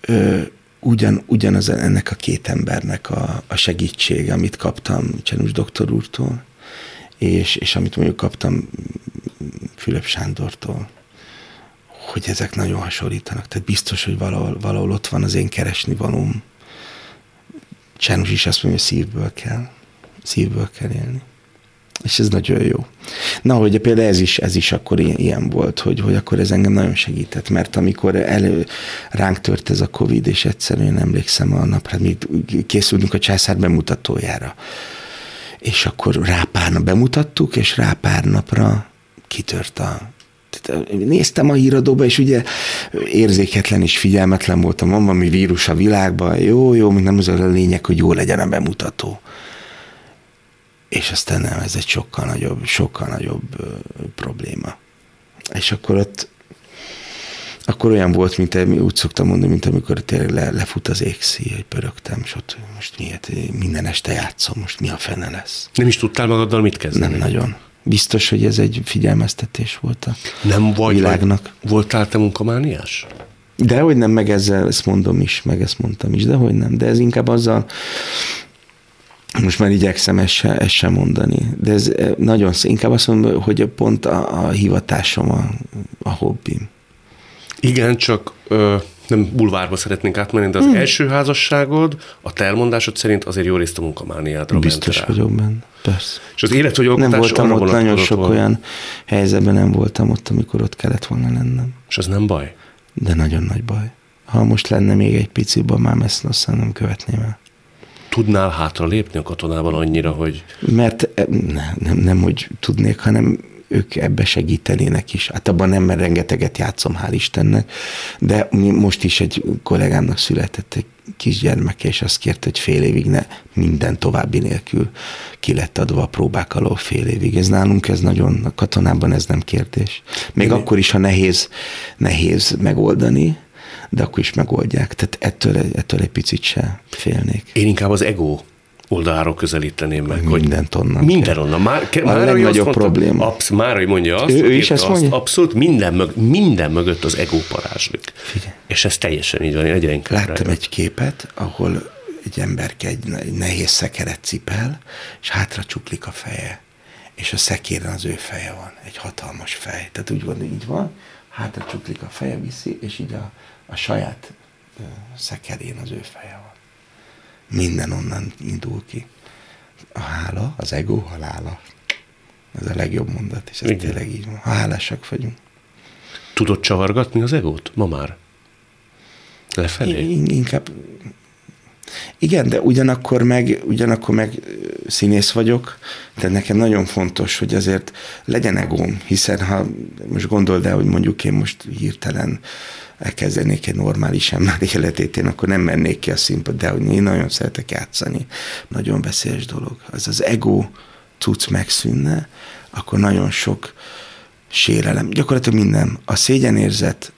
ö, ugyan, ugyanaz ennek a két embernek a, a segítsége, amit kaptam Csenus doktor úrtól, és, és amit mondjuk kaptam Fülöp Sándortól, hogy ezek nagyon hasonlítanak. Tehát biztos, hogy valahol, valahol ott van az én keresni valóm, Csánus is azt mondja, hogy szívből kell. Szívből kell élni. És ez nagyon jó. Na, hogy például ez is, ez is akkor ilyen, volt, hogy, hogy akkor ez engem nagyon segített, mert amikor elő, ránk tört ez a Covid, és egyszerűen emlékszem a nap, hát mi készültünk a császár bemutatójára, és akkor rá pár nap bemutattuk, és rá pár napra kitört a néztem a híradóba, és ugye érzéketlen és figyelmetlen voltam, van valami vírus a világban, jó, jó, mint nem az a lényeg, hogy jó legyen a bemutató. És aztán nem, ez egy sokkal nagyobb, sokkal nagyobb ö, probléma. És akkor ott akkor olyan volt, mint úgy szoktam mondani, mint amikor tényleg le, lefut az égszí, hogy pörögtem, és ott most miért, minden este játszom, most mi a fene lesz. Nem is tudtál magaddal mit kezdeni? Nem nagyon biztos, hogy ez egy figyelmeztetés volt a Nem vagy, világnak. Voltál te munkamániás? De hogy nem, meg ezzel ezt mondom is, meg ezt mondtam is, de hogy nem. De ez inkább azzal, most már igyekszem ezt, se, ezt sem mondani, de ez eh, nagyon szép. Inkább azt mondom, hogy pont a, a hivatásom, a, a hobbim. Igen, csak ö, nem bulvárba szeretnénk átmenni, de az hmm. első házasságod, a te elmondásod szerint azért jó részt a munkamániádra Biztos ment vagyok benne, persze. És az élet, hogy Nem voltam ott, nagyon sok van. olyan helyzetben nem voltam ott, amikor ott kellett volna lennem. És az nem baj? De nagyon nagy baj. Ha most lenne még egy pici már ezt aztán nem követném el. Tudnál hátra lépni a katonában annyira, hogy... Mert eh, nem, nem, nem hogy tudnék, hanem ők ebbe segítenének is. Hát abban nem, mert rengeteget játszom, hál' Istennek, de most is egy kollégámnak született egy kisgyermeke, és azt kérte, hogy fél évig ne minden további nélkül ki lett adva a próbák alól fél évig. Ez nálunk, ez nagyon, a katonában ez nem kérdés. Még Én akkor is, ha nehéz, nehéz megoldani, de akkor is megoldják. Tehát ettől, ettől egy picit se félnék. Én inkább az ego oldaláról közelíteném meg. Mindent onnan. Minden onnan. Már, a már legnagyobb probléma. Absz, már, hogy mondja azt, ő, ő is ezt mondja? abszolút minden, mög, minden mögött az ego parázslik. És ez teljesen így van, én egyre inkább Láttam rájön. egy képet, ahol egy emberke egy nehéz szekeret cipel, és hátra csuklik a feje. és a szekéren az ő feje van, egy hatalmas fej. Tehát úgy van, így van, hátra csuklik a feje, viszi, és így a, a saját szekerén az ő feje van. Minden onnan indul ki. A hála, az ego halála. Ez a legjobb mondat, és ez Igen. tényleg így van. Hálásak vagyunk. Tudod csavargatni az egót ma már? Lefelé? Inkább igen, de ugyanakkor meg, ugyanakkor meg színész vagyok, de nekem nagyon fontos, hogy azért legyen egóm, hiszen ha most gondold el, hogy mondjuk én most hirtelen elkezdenék egy normális ember életét, én akkor nem mennék ki a színpad, de hogy én nagyon szeretek játszani. Nagyon veszélyes dolog. Az az ego cucc megszűnne, akkor nagyon sok sérelem, gyakorlatilag minden. A szégyenérzet,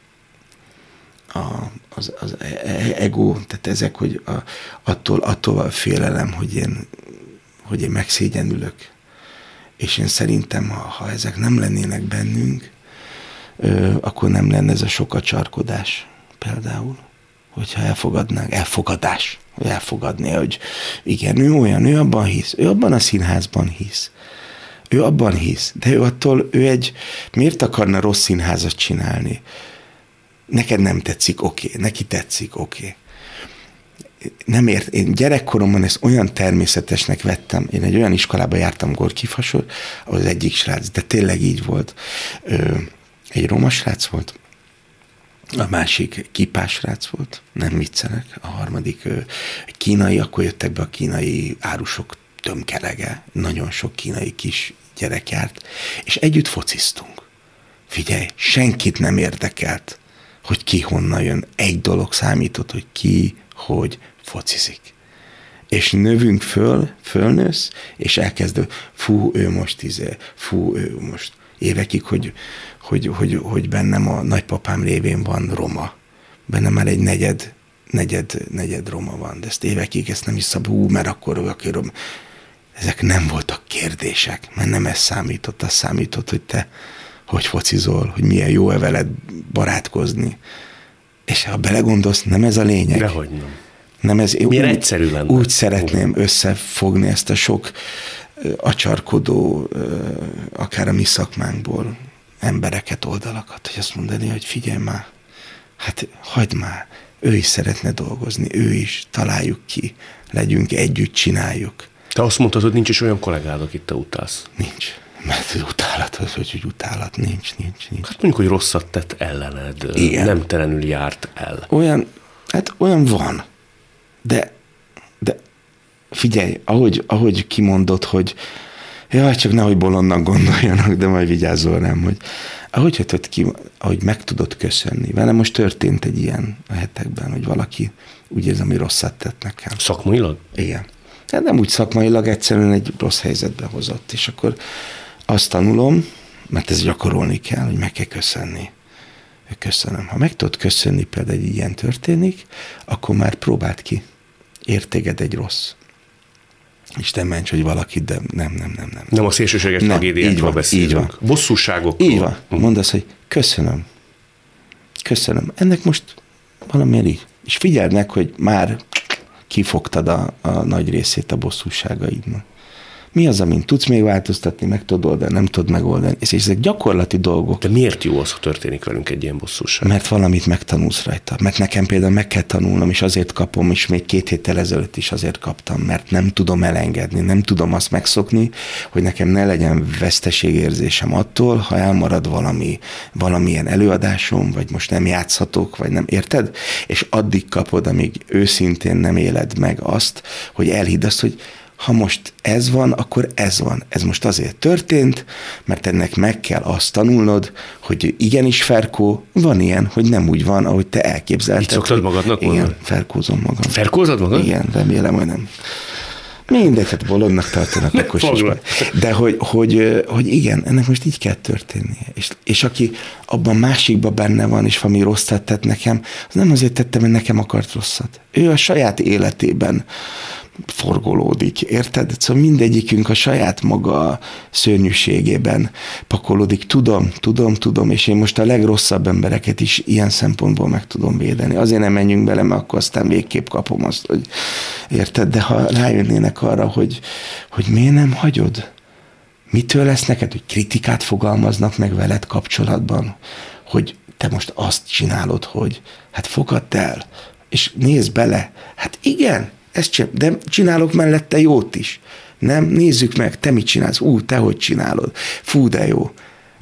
a, az, az e, e, ego, tehát ezek, hogy a, attól, attól a félelem, hogy én, hogy én megszégyenülök. És én szerintem, ha, ha ezek nem lennének bennünk, akkor nem lenne ez a sokat csarkodás például. Hogyha elfogadnánk, elfogadás, hogy elfogadni, hogy igen, ő olyan, ő abban hisz, ő abban a színházban hisz. Ő abban hisz, de ő attól, ő egy, miért akarna rossz színházat csinálni? neked nem tetszik, oké, okay. neki tetszik, oké. Okay. Nem ért, én gyerekkoromban ezt olyan természetesnek vettem, én egy olyan iskolába jártam Gorkifasor, ahol az egyik srác, de tényleg így volt, ö, egy roma srác volt, a másik kipás srác volt, nem viccelek, a harmadik kínai, akkor jöttek be a kínai árusok tömkelege, nagyon sok kínai kis gyerek járt, és együtt fociztunk. Figyelj, senkit nem érdekelt, hogy ki honnan jön. Egy dolog számított, hogy ki, hogy focizik. És növünk föl, fölnősz, és elkezdő, fú, ő most izé, fú, ő most évekig, hogy, hogy, hogy, hogy bennem a nagypapám révén van roma. Bennem már egy negyed, negyed, negyed roma van, de ezt évekig ezt nem is szab, hú, mert akkor aki roma. Ezek nem voltak kérdések, mert nem ez számított, az számított, hogy te hogy focizol, hogy milyen jó-e veled barátkozni. És ha belegondolsz, nem ez a lényeg. Dehogy nem. Nem ez, Milyen úgy, egyszerű lenne. Úgy szeretném Úgy. összefogni ezt a sok acsarkodó, akár a mi szakmánkból embereket, oldalakat, hogy azt mondani, hogy figyelj már, hát hagyd már, ő is szeretne dolgozni, ő is, találjuk ki, legyünk együtt, csináljuk. Te azt mondtad, hogy nincs is olyan kollégád, akit te utálsz. Nincs. Mert utálat, az, hogy, hogy utálat nincs, nincs, nincs. Hát mondjuk, hogy rosszat tett ellened, Igen. nem telenül járt el. Olyan, hát olyan van, de figyelj, ahogy, ahogy kimondod, hogy jaj, csak nehogy bolondnak gondoljanak, de majd vigyázzol rám, hogy ahogy hetett ki, ahogy meg tudod köszönni. Velem most történt egy ilyen a hetekben, hogy valaki úgy érzem, hogy rosszat tett nekem. Szakmailag? Igen. Hát nem úgy szakmailag, egyszerűen egy rossz helyzetbe hozott. És akkor azt tanulom, mert ez gyakorolni kell, hogy meg kell köszönni. Köszönöm. Ha meg tudod köszönni például egy ilyen történik, akkor már próbáld ki. Értéged egy rossz. Isten ments, hogy valaki, de nem, nem, nem, nem. Nem a szélsőséges tragédiákról beszélünk. Így van. Bosszúságok. Így van. Mondd azt, hogy köszönöm. Köszönöm. Ennek most valamiért így. És figyeld meg, hogy már kifogtad a, a nagy részét a bosszúságaidnak. Mi az, amin tudsz még változtatni, meg tudod oldani, nem tudod megoldani. És ezek gyakorlati dolgok. De miért jó az, ha történik velünk egy ilyen bosszúság? Mert valamit megtanulsz rajta. Mert nekem például meg kell tanulnom, és azért kapom, és még két héttel ezelőtt is azért kaptam, mert nem tudom elengedni, nem tudom azt megszokni, hogy nekem ne legyen veszteségérzésem attól, ha elmarad valami, valamilyen előadásom, vagy most nem játszhatok, vagy nem érted? És addig kapod, amíg őszintén nem éled meg azt, hogy elhidd azt, hogy ha most ez van, akkor ez van. Ez most azért történt, mert ennek meg kell azt tanulnod, hogy igenis Ferkó, van ilyen, hogy nem úgy van, ahogy te elképzelted. Így szoktad magadnak Igen, mondani? ferkózom magam. Ferkózod magad? Igen, remélem, hogy nem. Mindegy, hát bolondnak tartanak akkor is. De hogy, hogy, hogy igen, ennek most így kell történnie. És, és aki abban másikban benne van, és valami rosszat tett nekem, az nem azért tette, mert nekem akart rosszat. Ő a saját életében forgolódik, érted? Szóval mindegyikünk a saját maga szörnyűségében pakolódik. Tudom, tudom, tudom, és én most a legrosszabb embereket is ilyen szempontból meg tudom védeni. Azért nem menjünk bele, mert akkor aztán végképp kapom azt, hogy érted? De ha rájönnének arra, hogy, hogy miért nem hagyod, Mitől lesz neked, hogy kritikát fogalmaznak meg veled kapcsolatban, hogy te most azt csinálod, hogy hát fogadd el, és nézd bele. Hát igen, ezt csinál, de csinálok mellette jót is. Nem? Nézzük meg, te mit csinálsz? Ú, te hogy csinálod? Fú, de jó.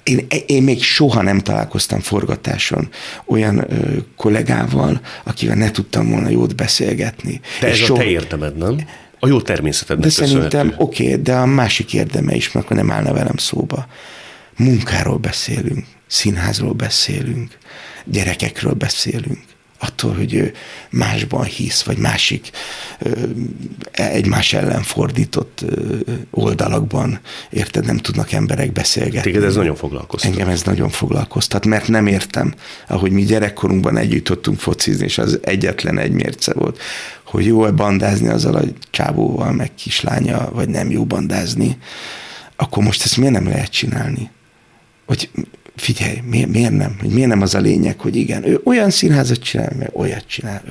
Én, én még soha nem találkoztam forgatáson olyan ö, kollégával, akivel ne tudtam volna jót beszélgetni. De ez soha... a te érdemed, nem? A jó természetednek De szerintem oké, okay, de a másik érdeme is, mert akkor nem állna velem szóba. Munkáról beszélünk, színházról beszélünk, gyerekekről beszélünk attól, hogy ő másban hisz, vagy másik egymás ellen fordított oldalakban, érted, nem tudnak emberek beszélgetni. Téged ez nagyon foglalkoztat. Engem ez nagyon foglalkoztat, mert nem értem, ahogy mi gyerekkorunkban együtt tudtunk focizni, és az egyetlen egy mérce volt, hogy jó-e bandázni azzal a csábóval, meg kislánya, vagy nem jó bandázni, akkor most ezt miért nem lehet csinálni? Hogy figyelj, miért, miért nem? Hogy miért nem az a lényeg, hogy igen, ő olyan színházat csinál, meg olyat csinál,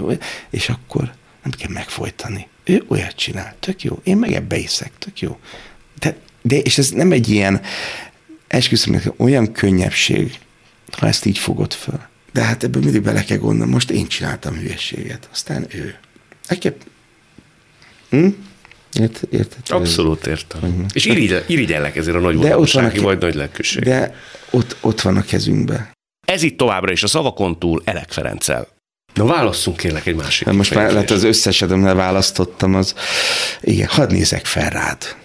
és akkor nem kell megfojtani. Ő olyat csinál, tök jó. Én meg ebbe hiszek, tök jó. De, de és ez nem egy ilyen, esküszöm, olyan könnyebbség, ha ezt így fogod föl. De hát ebből mindig bele kell gondolni, most én csináltam hülyeséget, aztán ő. Nekem... Hm? Ért, érted? Abszolút értem. Uh-huh. És irigyel, irigyellek ezért a nagy valósági vagy nagy lelkűség. De ott, ott van a kezünkben. Ez itt továbbra is a szavakon túl Elek Ferenccel. Na válasszunk kérlek egy másik. Na most már lehet az összesetemre választottam, az igen, hadd nézek fel rád.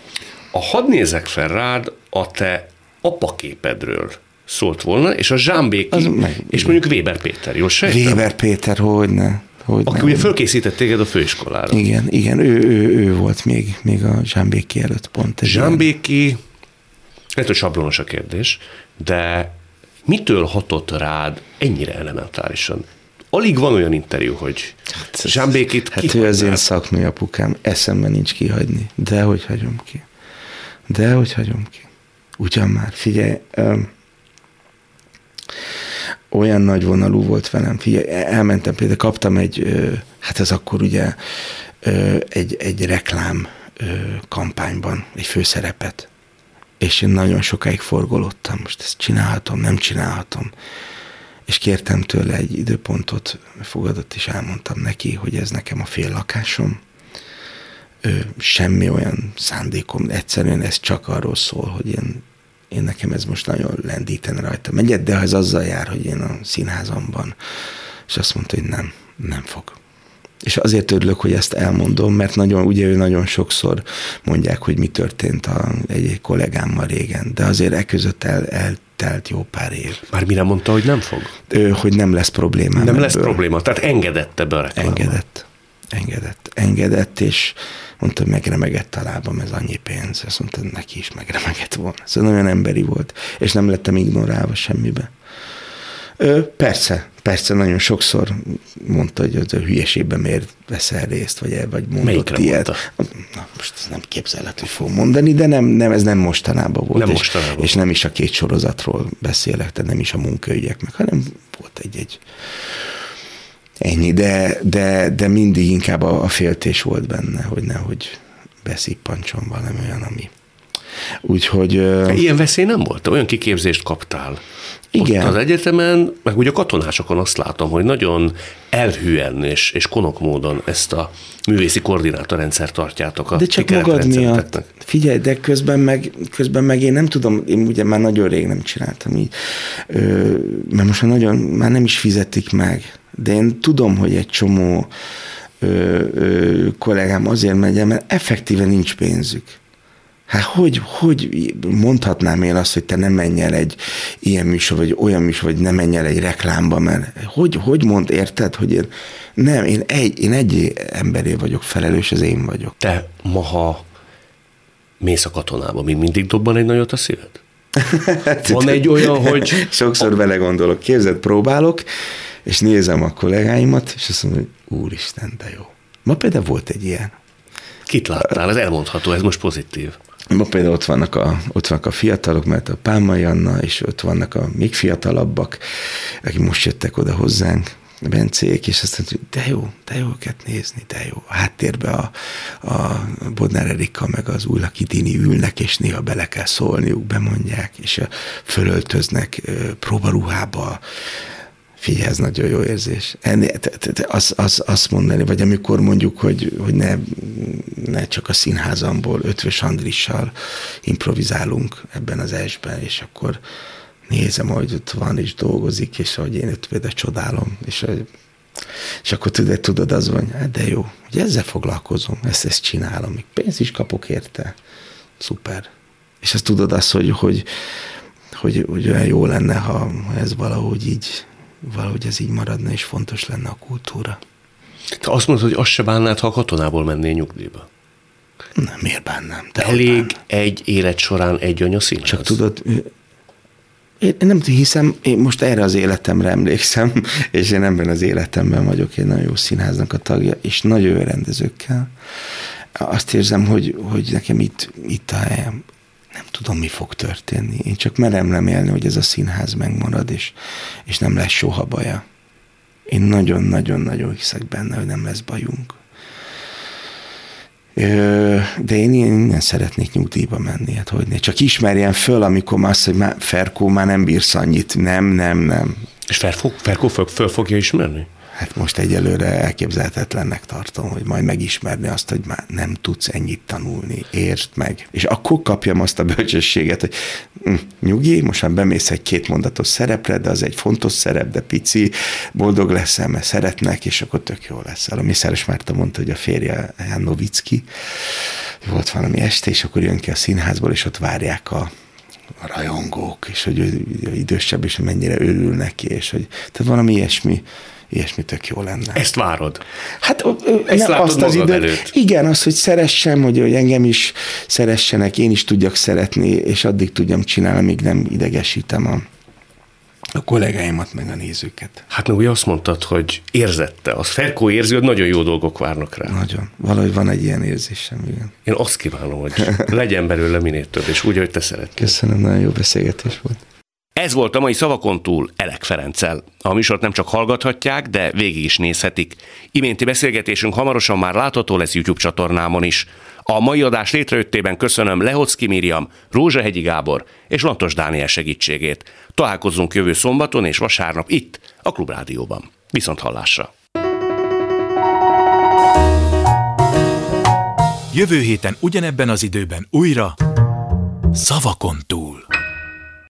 A hadd nézek fel rád a te apaképedről szólt volna, és a Zsámbéki, meg, és mondjuk Weber Péter, jó sejtem? Weber Péter, hogy ne. Hogy Aki nem. ugye fölkészített téged a főiskolára. Igen, igen, ő, ő, ő volt még, még a Zsámbéki előtt pont. Zsámbéki, lehet, hogy sablonos a kérdés, de mitől hatott rád ennyire elementárisan? Alig van olyan interjú, hogy hát, Zsámbékit Hát ő az én szakmai apukám, eszemben nincs kihagyni. De hogy hagyom ki? De hogy hagyom ki? Ugyan már, figyelj, um, olyan nagy vonalú volt velem. Figyelj, elmentem például, kaptam egy, hát ez akkor ugye egy, egy reklám kampányban egy főszerepet, és én nagyon sokáig forgolottam, most ezt csinálhatom, nem csinálhatom. És kértem tőle egy időpontot, fogadott, és elmondtam neki, hogy ez nekem a fél lakásom, semmi olyan szándékom, egyszerűen ez csak arról szól, hogy én én nekem ez most nagyon lendítene rajta megyet, de ez azzal jár, hogy én a színházamban, és azt mondta, hogy nem, nem fog. És azért örülök, hogy ezt elmondom, mert nagyon, ugye ő nagyon sokszor mondják, hogy mi történt a, egy, egy kollégámmal régen, de azért e között el, eltelt jó pár év. Már mire mondta, hogy nem fog? Ő, hogy nem lesz probléma. Nem ebből. lesz probléma, tehát engedett ebbe a reklámba. Engedett, engedett, engedett, és mondta, hogy megremegett a lábam, ez annyi pénz. Azt mondta, neki is megremegett volna. Szóval nagyon emberi volt, és nem lettem ignorálva semmibe. Ö, persze, persze, nagyon sokszor mondta, hogy az a hülyeségben miért veszel részt, vagy, vagy mondott Melyikre ilyet. Mondta? Na, most ez nem képzelhető, hogy fog mondani, de nem, nem, ez nem mostanában volt. Nem és, mostanában. És nem is a két sorozatról beszélek, tehát nem is a munkaügyek meg, hanem volt egy-egy Ennyi, de, de, de mindig inkább a, a féltés volt benne, hogy nehogy beszippancson valami olyan, ami... Úgyhogy... Ilyen veszély nem volt? Olyan kiképzést kaptál? Igen. Ott az egyetemen, meg ugye a katonásokon azt látom, hogy nagyon elhűen és, és konok módon ezt a művészi koordinátorrendszer tartjátok a De csak magad miatt. Figyelj, de közben meg, közben meg én nem tudom, én ugye már nagyon rég nem csináltam így, mert most már nagyon, már nem is fizetik meg de én tudom, hogy egy csomó ö, ö, kollégám azért megy el, mert effektíve nincs pénzük. Hát hogy, hogy mondhatnám én azt, hogy te nem menj el egy ilyen műsor, vagy olyan műsor, vagy nem menj el egy reklámba, mert hogy, hogy mond, érted, hogy én nem, én egy, én egy emberé vagyok felelős, az én vagyok. Te ma, ha mész a katonába, még mindig dobban egy nagyot a szíved? Van egy olyan, hogy... Sokszor bele gondolok, képzeld, próbálok, és nézem a kollégáimat, és azt mondom, hogy úristen, de jó. Ma például volt egy ilyen. Kit láttál? Ez elmondható, ez most pozitív. Ma például ott vannak a, ott vannak a fiatalok, mert a Pálmai Anna, és ott vannak a még fiatalabbak, akik most jöttek oda hozzánk, Bencék, és azt mondta, hogy de jó, de jó őket nézni, de jó. A háttérbe a, a Bodnár Erika meg az Újlaki Dini ülnek, és néha bele kell szólniuk, bemondják, és fölöltöznek próbaruhába, Figyelj, ez nagyon jó érzés. Az, az, azt mondani, vagy amikor mondjuk, hogy, hogy ne, ne csak a színházamból Ötvös Andrissal improvizálunk ebben az esben, és akkor nézem, hogy ott van és dolgozik, és hogy én őt csodálom, és, és akkor tudod, tudod, az van, hát de jó, hogy ezzel foglalkozom, ezt, ezt csinálom, még pénzt is kapok érte, szuper. És azt tudod azt, hogy, hogy, hogy, hogy olyan jó lenne, ha ez valahogy így, valahogy ez így maradna, és fontos lenne a kultúra. Te azt mondod, hogy azt se bánnád, ha a katonából mennél nyugdíjba? Nem, miért bánnám? De Elég bánnám. egy élet során egy anyaszínház? Csak tudod, én nem hiszem, én most erre az életemre emlékszem, és én ebben az életemben vagyok egy nagyon jó színháznak a tagja, és nagyon jó rendezőkkel. Azt érzem, hogy, hogy nekem itt, itt a helyem. Nem tudom, mi fog történni. Én csak merem remélni, hogy ez a színház megmarad, és, és nem lesz soha baja. Én nagyon-nagyon-nagyon hiszek benne, hogy nem lesz bajunk. De én innen szeretnék nyugdíjba menni, hát hogy ne. Csak ismerjen föl, amikor már azt, hogy már Ferkó már nem bírsz annyit. Nem, nem, nem. És Ferkó, Ferkó föl, föl fogja ismerni? Hát most egyelőre elképzelhetetlennek tartom, hogy majd megismerni azt, hogy már nem tudsz ennyit tanulni, értsd meg. És akkor kapjam azt a bölcsességet, hogy hm, nyugi, most már bemész egy két mondatos szerepre, de az egy fontos szerep, de pici, boldog leszel, mert szeretnek, és akkor tök jó leszel. A Mészáros Márta mondta, hogy a férje Jan Novicki, volt valami este, és akkor jön ki a színházból, és ott várják a, a rajongók, és hogy idősebb, és mennyire örül neki, és hogy tehát valami ilyesmi, ilyesmi tök jó lenne. Ezt várod? Hát Ezt ne, azt az időt, előtt. Igen, az, hogy szeressem, hogy, hogy engem is szeressenek, én is tudjak szeretni, és addig tudjam csinálni, míg nem idegesítem a, a kollégáimat, meg a nézőket. Hát meg ugye azt mondtad, hogy érzette, az Ferkó érzi, hogy nagyon jó dolgok várnak rá. Nagyon. Valahogy van egy ilyen érzésem, igen. Én azt kívánom, hogy legyen belőle minél több, és úgy, hogy te szeretnél. Köszönöm, nagyon jó beszélgetés volt. Ez volt a mai szavakon túl Elek Ferenccel. A műsort nem csak hallgathatják, de végig is nézhetik. Iménti beszélgetésünk hamarosan már látható lesz YouTube csatornámon is. A mai adás létrejöttében köszönöm Lehocki Miriam, Rózsahegyi Gábor és Lantos Dániel segítségét. Találkozzunk jövő szombaton és vasárnap itt, a Klubrádióban. Viszont hallásra! Jövő héten ugyanebben az időben újra Szavakon túl.